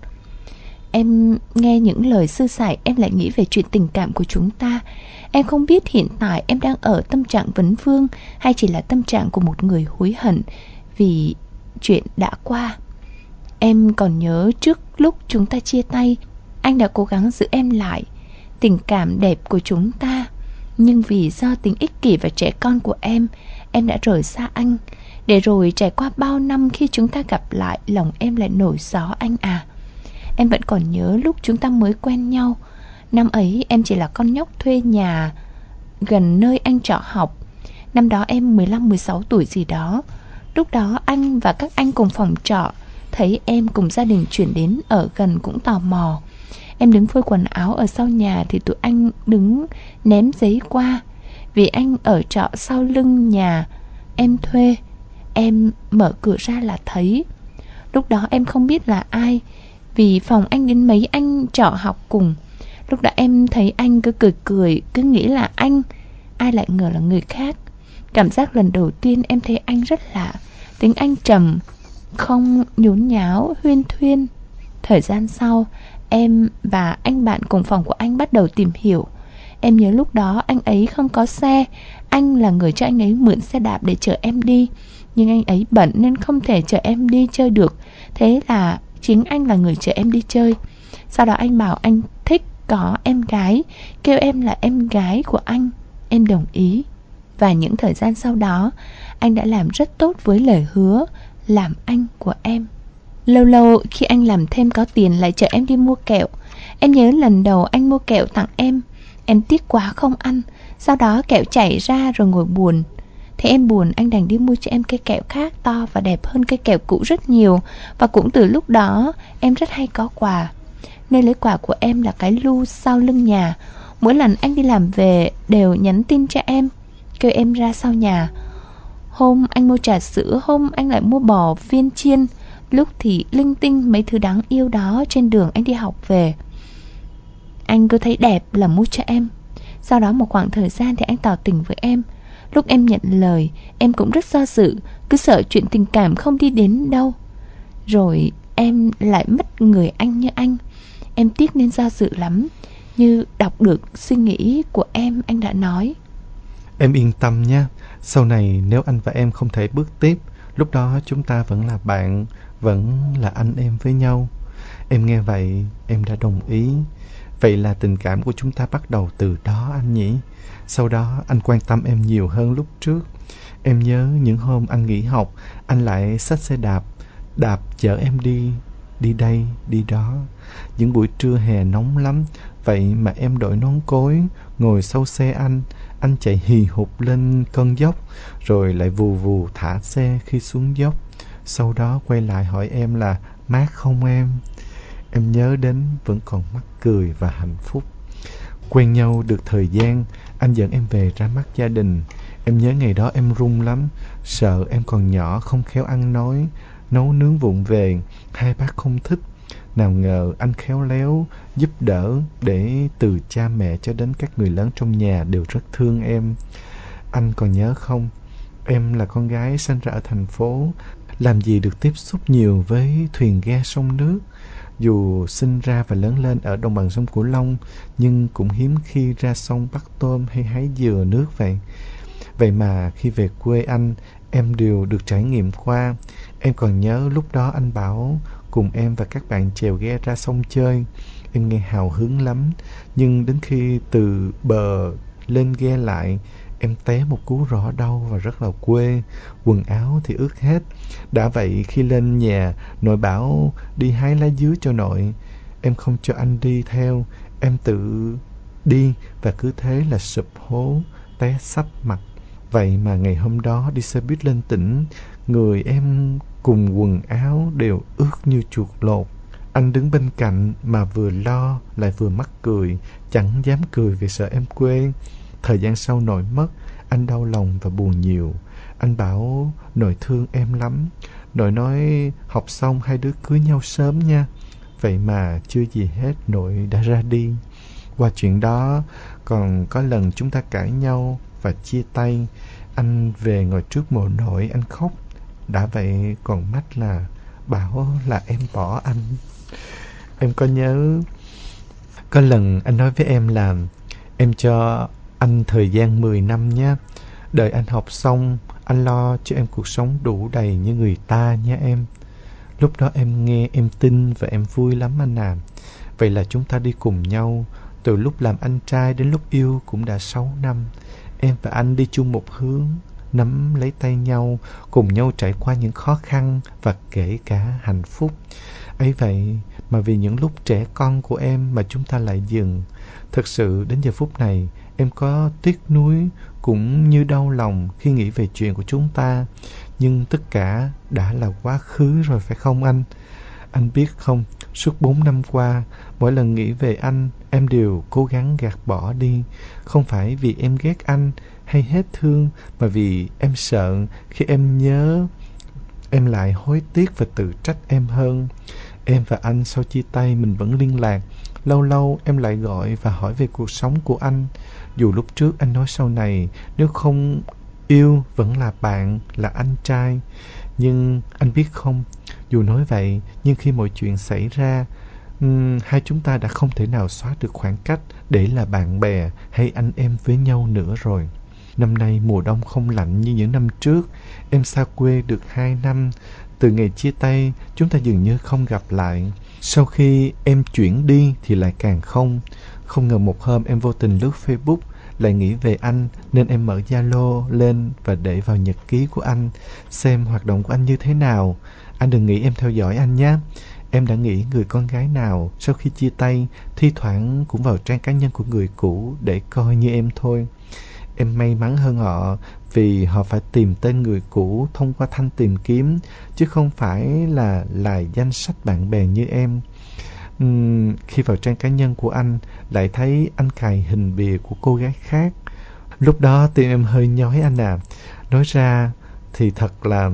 Em nghe những lời sư sải, em lại nghĩ về chuyện tình cảm của chúng ta. Em không biết hiện tại em đang ở tâm trạng vấn vương Hay chỉ là tâm trạng của một người hối hận Vì chuyện đã qua. Em còn nhớ trước lúc chúng ta chia tay, Anh đã cố gắng giữ em lại. Tình cảm đẹp của chúng ta, Nhưng vì do tính ích kỷ và trẻ con của em Em đã rời xa anh. Để rồi trải qua bao năm khi chúng ta gặp lại, Lòng em lại nổi gió anh à. Em vẫn còn nhớ lúc chúng ta mới quen nhau. Năm ấy, em chỉ là con nhóc thuê nhà Gần nơi anh trọ học. Năm đó em 15-16 tuổi gì đó. Lúc đó anh và các anh cùng phòng trọ, Thấy em cùng gia đình chuyển đến ở gần cũng tò mò. Em đứng phơi quần áo ở sau nhà Thì tụi anh đứng ném giấy qua. Vì anh ở trọ sau lưng nhà, Em thuê. Em mở cửa ra là thấy. Lúc đó em không biết là ai vì phòng anh đến mấy anh trọ học cùng, Lúc đó em thấy anh cứ cười cười, Cứ nghĩ là anh, Ai lại ngờ là người khác. Cảm giác lần đầu tiên em thấy anh rất lạ Tính anh trầm, Không nhốn nháo, huyên thuyên. Thời gian sau, Em và anh bạn cùng phòng của anh bắt đầu tìm hiểu. Em nhớ lúc đó anh ấy không có xe, Anh là người cho anh ấy mượn xe đạp để chở em đi. Nhưng anh ấy bận nên không thể chở em đi chơi được. Thế là chính anh là người chở em đi chơi. Sau đó anh bảo anh thích có em gái, Kêu em là em gái của anh. Em đồng ý. Và những thời gian sau đó, Anh đã làm rất tốt với lời hứa Làm anh của em. Lâu lâu khi anh làm thêm có tiền lại chở em đi mua kẹo. Em nhớ lần đầu anh mua kẹo tặng em Em tiếc quá không ăn. Sau đó kẹo chảy ra rồi ngồi buồn. Thế em buồn, anh đành đi mua cho em cây kẹo khác to và đẹp hơn cây kẹo cũ rất nhiều. Và cũng từ lúc đó, em rất hay có quà. Nơi lấy quà của em là cái lu sau lưng nhà. Mỗi lần anh đi làm về, đều nhắn tin cho em, Kêu em ra sau nhà. Hôm anh mua trà sữa, Hôm anh lại mua bò viên chiên. Lúc thì linh tinh mấy thứ đáng yêu đó Trên đường anh đi học về. Anh cứ thấy đẹp là mua cho em. Sau đó một khoảng thời gian thì anh tỏ tình với em. Lúc em nhận lời, Em cũng rất do dự, Cứ sợ chuyện tình cảm không đi đến đâu. Rồi em lại mất người anh như anh. Em tiếc nên do dự lắm. Như đọc được suy nghĩ của em, anh đã nói. Em yên tâm nha. Sau này nếu anh và em không thể bước tiếp, Lúc đó chúng ta vẫn là bạn, Vẫn là anh em với nhau. Em nghe vậy, em đã đồng ý. Vậy là tình cảm của chúng ta bắt đầu từ đó anh nhỉ? Sau đó anh quan tâm em nhiều hơn lúc trước. Em nhớ những hôm anh nghỉ học Anh lại xách xe đạp Đạp chở em đi Đi đây, đi đó. Những buổi trưa hè nóng lắm Vậy mà em đội nón cối Ngồi sau xe anh. Anh chạy hì hục lên cơn dốc Rồi lại vù vù thả xe khi xuống dốc. Sau đó quay lại hỏi em là Mát không em? Em nhớ đến vẫn còn mắc cười và hạnh phúc Quen nhau được thời gian Anh dẫn em về ra mắt gia đình Em nhớ ngày đó em run lắm Sợ em còn nhỏ không khéo ăn nói Nấu nướng vụng về Hai bác không thích nào ngờ anh khéo léo giúp đỡ để từ cha mẹ cho đến các người lớn trong nhà đều rất thương em. Anh còn nhớ không? Em là con gái sinh ra ở thành phố, làm gì được tiếp xúc nhiều với thuyền ghe sông nước. Dù sinh ra và lớn lên ở đồng bằng sông Cửu Long, nhưng cũng hiếm khi ra sông bắt tôm hay hái dừa nước vậy. Vậy mà khi về quê anh, em đều được trải nghiệm qua. Em còn nhớ lúc đó anh bảo cùng em và các bạn chèo ghe ra sông chơi. Em nghe hào hứng lắm, nhưng đến khi từ bờ lên ghe lại, em té một cú rõ đau và rất là quê, quần áo thì ướt hết. Đã vậy khi lên nhà, nội bảo đi hái lá dứa cho nội. Em không cho anh đi theo, em tự đi và cứ thế là sụp hố, té sắp mặt. Vậy mà ngày hôm đó đi xe buýt lên tỉnh, người em cùng quần áo đều ướt như chuột lột. Anh đứng bên cạnh mà vừa lo lại vừa mắc cười, chẳng dám cười vì sợ em quên Thời gian sau nội mất, anh đau lòng và buồn nhiều. Anh bảo nội thương em lắm. Nội nói học xong hai đứa cưới nhau sớm nha. Vậy mà chưa gì hết nội đã ra đi. Qua chuyện đó, còn có lần chúng ta cãi nhau và chia tay. Anh về ngồi trước mộ nội, anh khóc. Đã vậy còn mắt là bảo là em bỏ anh. Em có nhớ có lần anh nói với em là em cho anh thời gian 10 năm nhé. Đợi anh học xong, anh lo cho em cuộc sống đủ đầy như người ta nha em. Lúc đó em nghe, em tin và em vui lắm anh à. Vậy là chúng ta đi cùng nhau, từ lúc làm anh trai đến lúc yêu cũng đã 6 năm. Em và anh đi chung một hướng, nắm lấy tay nhau, cùng nhau trải qua những khó khăn và kể cả hạnh phúc. ấy vậy mà vì những lúc trẻ con của em mà chúng ta lại dừng. Thực sự đến giờ phút này, em có tiếc nuối cũng như đau lòng khi nghĩ về chuyện của chúng ta. Nhưng tất cả đã là quá khứ rồi phải không anh? Anh biết không, suốt bốn năm qua, mỗi lần nghĩ về anh, em đều cố gắng gạt bỏ đi. Không phải vì em ghét anh hay hết thương, mà vì em sợ khi em nhớ, em lại hối tiếc và tự trách em hơn. Em và anh sau chia tay mình vẫn liên lạc. Lâu lâu em lại gọi và hỏi về cuộc sống của anh. Dù lúc trước anh nói sau này nếu không yêu vẫn là bạn, là anh trai. Nhưng anh biết không, dù nói vậy, nhưng khi mọi chuyện xảy ra, um, hai chúng ta đã không thể nào xóa được khoảng cách để là bạn bè hay anh em với nhau nữa rồi. Năm nay mùa đông không lạnh như những năm trước, em xa quê được hai năm. Từ ngày chia tay, chúng ta dường như không gặp lại. Sau khi em chuyển đi thì lại càng không. Không ngờ một hôm em vô tình lướt Facebook lại nghĩ về anh nên em mở Zalo lên và để vào nhật ký của anh xem hoạt động của anh như thế nào. Anh đừng nghĩ em theo dõi anh nhé. Em đã nghĩ người con gái nào sau khi chia tay thi thoảng cũng vào trang cá nhân của người cũ để coi như em thôi. Em may mắn hơn họ vì họ phải tìm tên người cũ thông qua thanh tìm kiếm chứ không phải là lại danh sách bạn bè như em. Uhm, khi vào trang cá nhân của anh lại thấy anh cài hình bìa của cô gái khác. Lúc đó tim em hơi nhói anh à. Nói ra thì thật là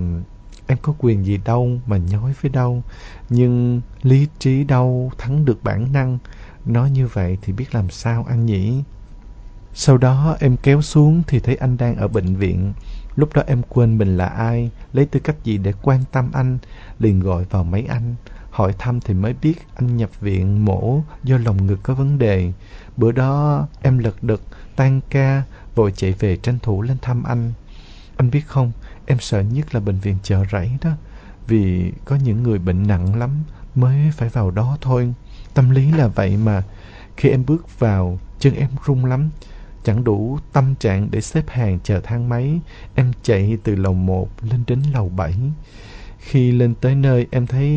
em có quyền gì đâu mà nhói với đâu. Nhưng lý trí đâu thắng được bản năng. Nói như vậy thì biết làm sao anh nhỉ? Sau đó em kéo xuống thì thấy anh đang ở bệnh viện. Lúc đó em quên mình là ai, lấy tư cách gì để quan tâm anh, liền gọi vào máy anh. Hỏi thăm thì mới biết anh nhập viện mổ do lồng ngực có vấn đề. Bữa đó em lật đật, tan ca, vội chạy về tranh thủ lên thăm anh. Anh biết không, em sợ nhất là bệnh viện chợ rẫy đó. Vì có những người bệnh nặng lắm mới phải vào đó thôi. Tâm lý là vậy mà. Khi em bước vào, chân em run lắm. Chẳng đủ tâm trạng để xếp hàng chờ thang máy, em chạy từ lầu 1 lên đến lầu 7. Khi lên tới nơi em thấy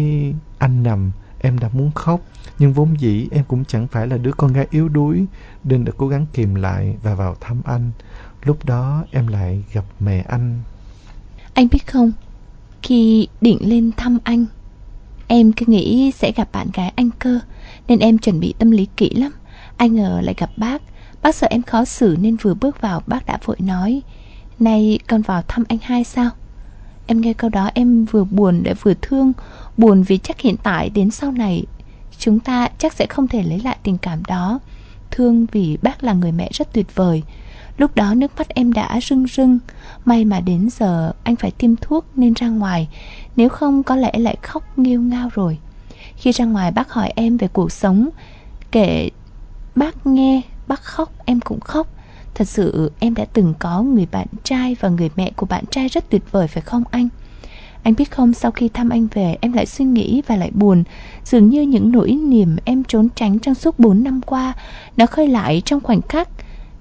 anh nằm, em đã muốn khóc. Nhưng vốn dĩ em cũng chẳng phải là đứa con gái yếu đuối, nên đã cố gắng kìm lại và vào thăm anh. Lúc đó em lại gặp mẹ anh. Anh biết không, khi định lên thăm anh, em cứ nghĩ sẽ gặp bạn gái anh cơ, nên em chuẩn bị tâm lý kỹ lắm. Ai ngờ lại gặp bác, Bác sợ em khó xử nên vừa bước vào bác đã vội nói, Này, con vào thăm anh hai sao? Em nghe câu đó em vừa buồn lại vừa thương, Buồn vì chắc hiện tại đến sau này Chúng ta chắc sẽ không thể lấy lại tình cảm đó. Thương vì bác là người mẹ rất tuyệt vời. Lúc đó nước mắt em đã rưng rưng. May mà đến giờ anh phải tiêm thuốc nên ra ngoài, Nếu không có lẽ lại khóc nghiêu ngao rồi. Khi ra ngoài bác hỏi em về cuộc sống, Kể bác nghe bác khóc em cũng khóc. Thật sự em đã từng có người bạn trai và người mẹ của bạn trai rất tuyệt vời phải không anh? Anh biết không sau khi thăm anh về em lại suy nghĩ và lại buồn. Dường như những nỗi niềm em trốn tránh trong suốt 4 năm qua Nó khơi lại trong khoảnh khắc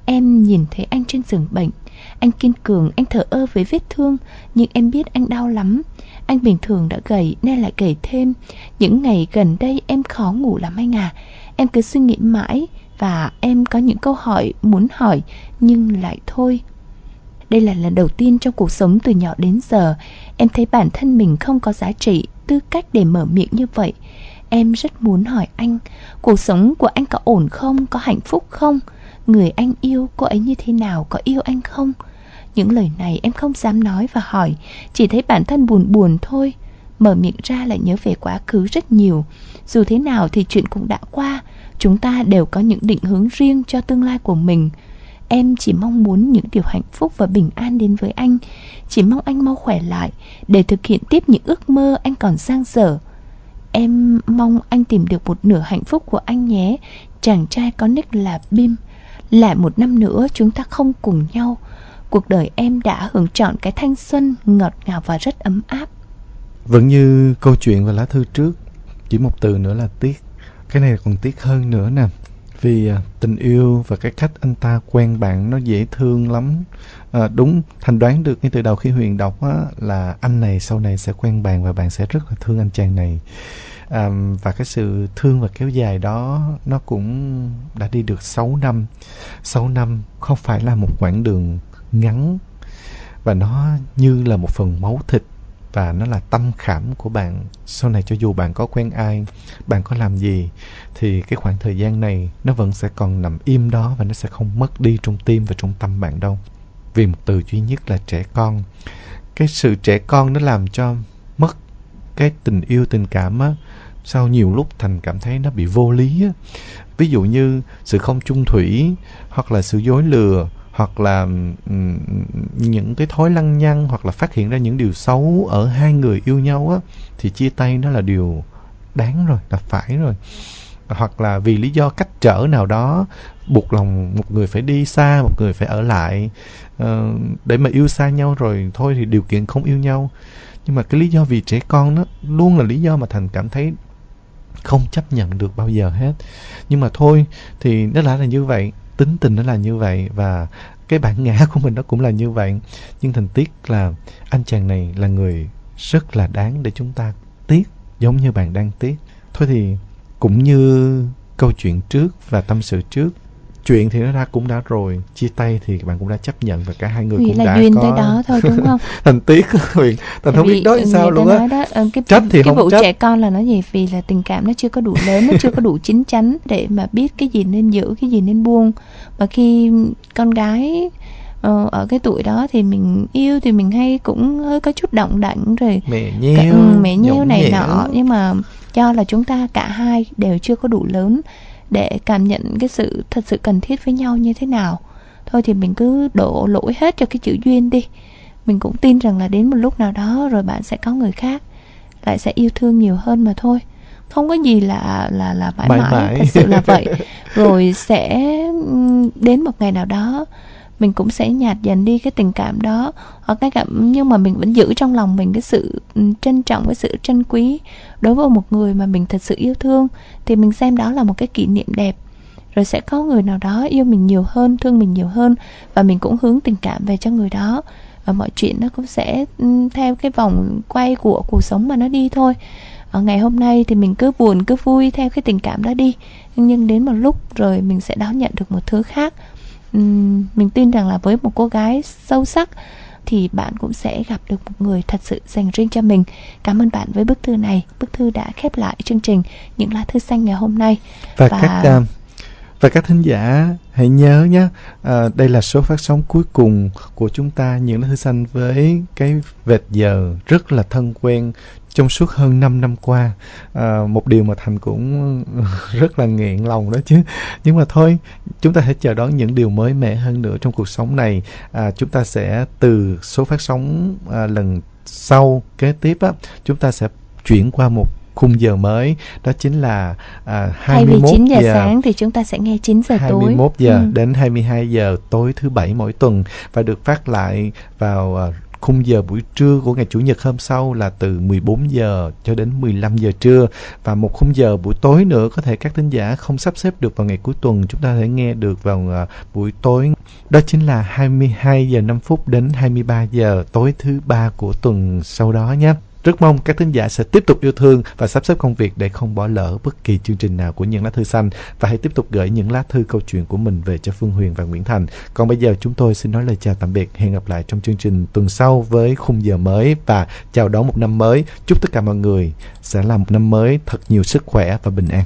Em nhìn thấy anh trên giường bệnh. Anh kiên cường, anh thở ơ với vết thương Nhưng em biết anh đau lắm. Anh bình thường đã gầy nên lại gầy thêm Những ngày gần đây em khó ngủ lắm anh à. Em cứ suy nghĩ mãi và em có những câu hỏi muốn hỏi nhưng lại thôi đây là lần đầu tiên trong cuộc sống từ nhỏ đến giờ em thấy bản thân mình không có giá trị tư cách để mở miệng như vậy Em rất muốn hỏi anh, cuộc sống của anh có ổn không, có hạnh phúc không? Người anh yêu, cô ấy như thế nào, có yêu anh không? Những lời này em không dám nói và hỏi, chỉ thấy bản thân buồn buồn thôi. Mở miệng ra lại nhớ về quá khứ rất nhiều. Dù thế nào thì chuyện cũng đã qua, chúng ta đều có những định hướng riêng cho tương lai của mình. Em chỉ mong muốn những điều hạnh phúc và bình an đến với anh. Chỉ mong anh mau khỏe lại Để thực hiện tiếp những ước mơ anh còn dang dở. Em mong anh tìm được một nửa hạnh phúc của anh nhé. Chàng trai có nick là Bim. Lại một năm nữa, chúng ta không cùng nhau. Cuộc đời em đã hưởng trọn cái thanh xuân ngọt ngào và rất ấm áp. Vẫn như câu chuyện và lá thư trước, Chỉ một từ nữa là tiếc. Cái này còn tiếc hơn nữa nè. Vì à, tình yêu và cái cách anh ta quen bạn nó dễ thương lắm. À, đúng thành đoán được ngay từ đầu khi huyền đọc á, là anh này sau này sẽ quen bạn và bạn sẽ rất là thương anh chàng này. À, và cái sự thương và kéo dài đó nó cũng đã đi được 6 năm. 6 năm không phải là một quãng đường ngắn. Và nó như là một phần máu thịt và nó là tâm khảm của bạn. Sau này cho dù bạn có quen ai, bạn có làm gì, thì cái khoảng thời gian này nó vẫn sẽ còn nằm im đó và nó sẽ không mất đi trong tim và trong tâm bạn đâu. Vì một từ duy nhất là trẻ con. Cái sự trẻ con nó làm cho mất cái tình yêu, tình cảm á, sau nhiều lúc thành cảm thấy nó bị vô lý á. Ví dụ như sự không chung thủy hoặc là sự dối lừa hoặc là những cái thói lăng nhăng hoặc là phát hiện ra những điều xấu ở hai người yêu nhau á thì chia tay nó là điều đáng rồi là phải rồi. Hoặc là vì lý do cách trở nào đó buộc lòng một người phải đi xa một người phải ở lại uh, để mà yêu xa nhau rồi thôi thì điều kiện không yêu nhau. Nhưng mà cái lý do vì trẻ con nó luôn là lý do mà thành cảm thấy không chấp nhận được bao giờ hết. Nhưng mà thôi thì nó đã là như vậy tính tình nó là như vậy và cái bản ngã của mình nó cũng là như vậy. Nhưng thành tiếc là anh chàng này là người rất là đáng để chúng ta tiếc, giống như bạn đang tiếc. Thôi thì cũng như câu chuyện trước và tâm sự trước chuyện thì nó đã cũng đã rồi chia tay thì bạn cũng đã chấp nhận và cả hai người Vì cũng là đã duyên có tới đó thôi đúng không? <laughs> thành tiếc huyền. Thành không biết nói sao luôn á. đó, ờ, cái, trách thì cái không vụ trách. trẻ con là nó gì? Vì là tình cảm nó chưa có đủ lớn nó chưa có đủ chín chắn để mà biết cái gì nên giữ cái gì nên buông. Và khi con gái ờ, ở cái tuổi đó thì mình yêu thì mình hay cũng hơi có chút động đảnh rồi. Mẹ cả, nheo ừ, mẹ nheo này nhõng nọ. Nhưng mà cho là chúng ta cả hai đều chưa có đủ lớn để cảm nhận cái sự thật sự cần thiết với nhau như thế nào. Thôi thì mình cứ đổ lỗi hết cho cái chữ duyên đi. Mình cũng tin rằng là đến một lúc nào đó rồi bạn sẽ có người khác lại sẽ yêu thương nhiều hơn mà thôi. Không có gì là là là mãi Mãi mãi, thật sự là vậy. <laughs> Rồi sẽ đến một ngày nào đó mình cũng sẽ nhạt dần đi cái tình cảm đó. Hoặc cái cảm, nhưng mà mình vẫn giữ trong lòng mình cái sự ừ, trân trọng, cái sự trân quý đối với một người mà mình thật sự yêu thương, thì mình xem đó là một cái kỷ niệm đẹp. Rồi sẽ có người nào đó yêu mình nhiều hơn, thương mình nhiều hơn và mình cũng hướng tình cảm về cho người đó. Và mọi chuyện nó cũng sẽ ừ, theo cái vòng quay của cuộc sống mà nó đi thôi. Ở ngày hôm nay thì mình cứ buồn, cứ vui theo cái tình cảm đó đi. Nhưng đến một lúc rồi mình sẽ đón nhận được một thứ khác. Mình tin rằng là với một cô gái sâu sắc thì bạn cũng sẽ gặp được một người thật sự dành riêng cho mình. Cảm ơn bạn với bức thư này. Bức thư đã khép lại chương trình. Những lá thư xanh ngày hôm nay. Và, Và- các à, và các thính giả hãy nhớ nhé à, đây là số phát sóng cuối cùng của chúng ta. Những thứ thư xanh với cái vệt giờ rất là thân quen trong suốt hơn 5 năm qua. À, một điều mà thành cũng <laughs> rất là nghiện lòng đó chứ. Nhưng mà thôi chúng ta hãy chờ đón những điều mới mẻ hơn nữa trong cuộc sống này. À, chúng ta sẽ từ số phát sóng à, lần sau kế tiếp á chúng ta sẽ chuyển qua một khung giờ mới đó chính là à, thay vì 21 9 giờ, giờ sáng thì chúng ta sẽ nghe 9 giờ tối. 21 giờ Ừ. đến 22 giờ tối thứ bảy mỗi tuần và được phát lại vào à, khung giờ buổi trưa của ngày chủ nhật hôm sau là từ 14 giờ cho đến 15 giờ trưa. Và một khung giờ buổi tối nữa có thể các thính giả không sắp xếp được vào ngày cuối tuần chúng ta có thể nghe được vào à, buổi tối. Đó chính là 22 giờ 5 phút đến 23 giờ tối thứ ba của tuần sau đó nhé rất mong các thính giả sẽ tiếp tục yêu thương và sắp xếp công việc để không bỏ lỡ bất kỳ chương trình nào của những lá thư xanh và hãy tiếp tục gửi những lá thư câu chuyện của mình về cho Phương Huyền và Nguyễn Thành. Còn bây giờ chúng tôi xin nói lời chào tạm biệt. Hẹn gặp lại trong chương trình tuần sau với khung giờ mới và chào đón một năm mới. Chúc tất cả mọi người sẽ là một năm mới thật nhiều sức khỏe và bình an.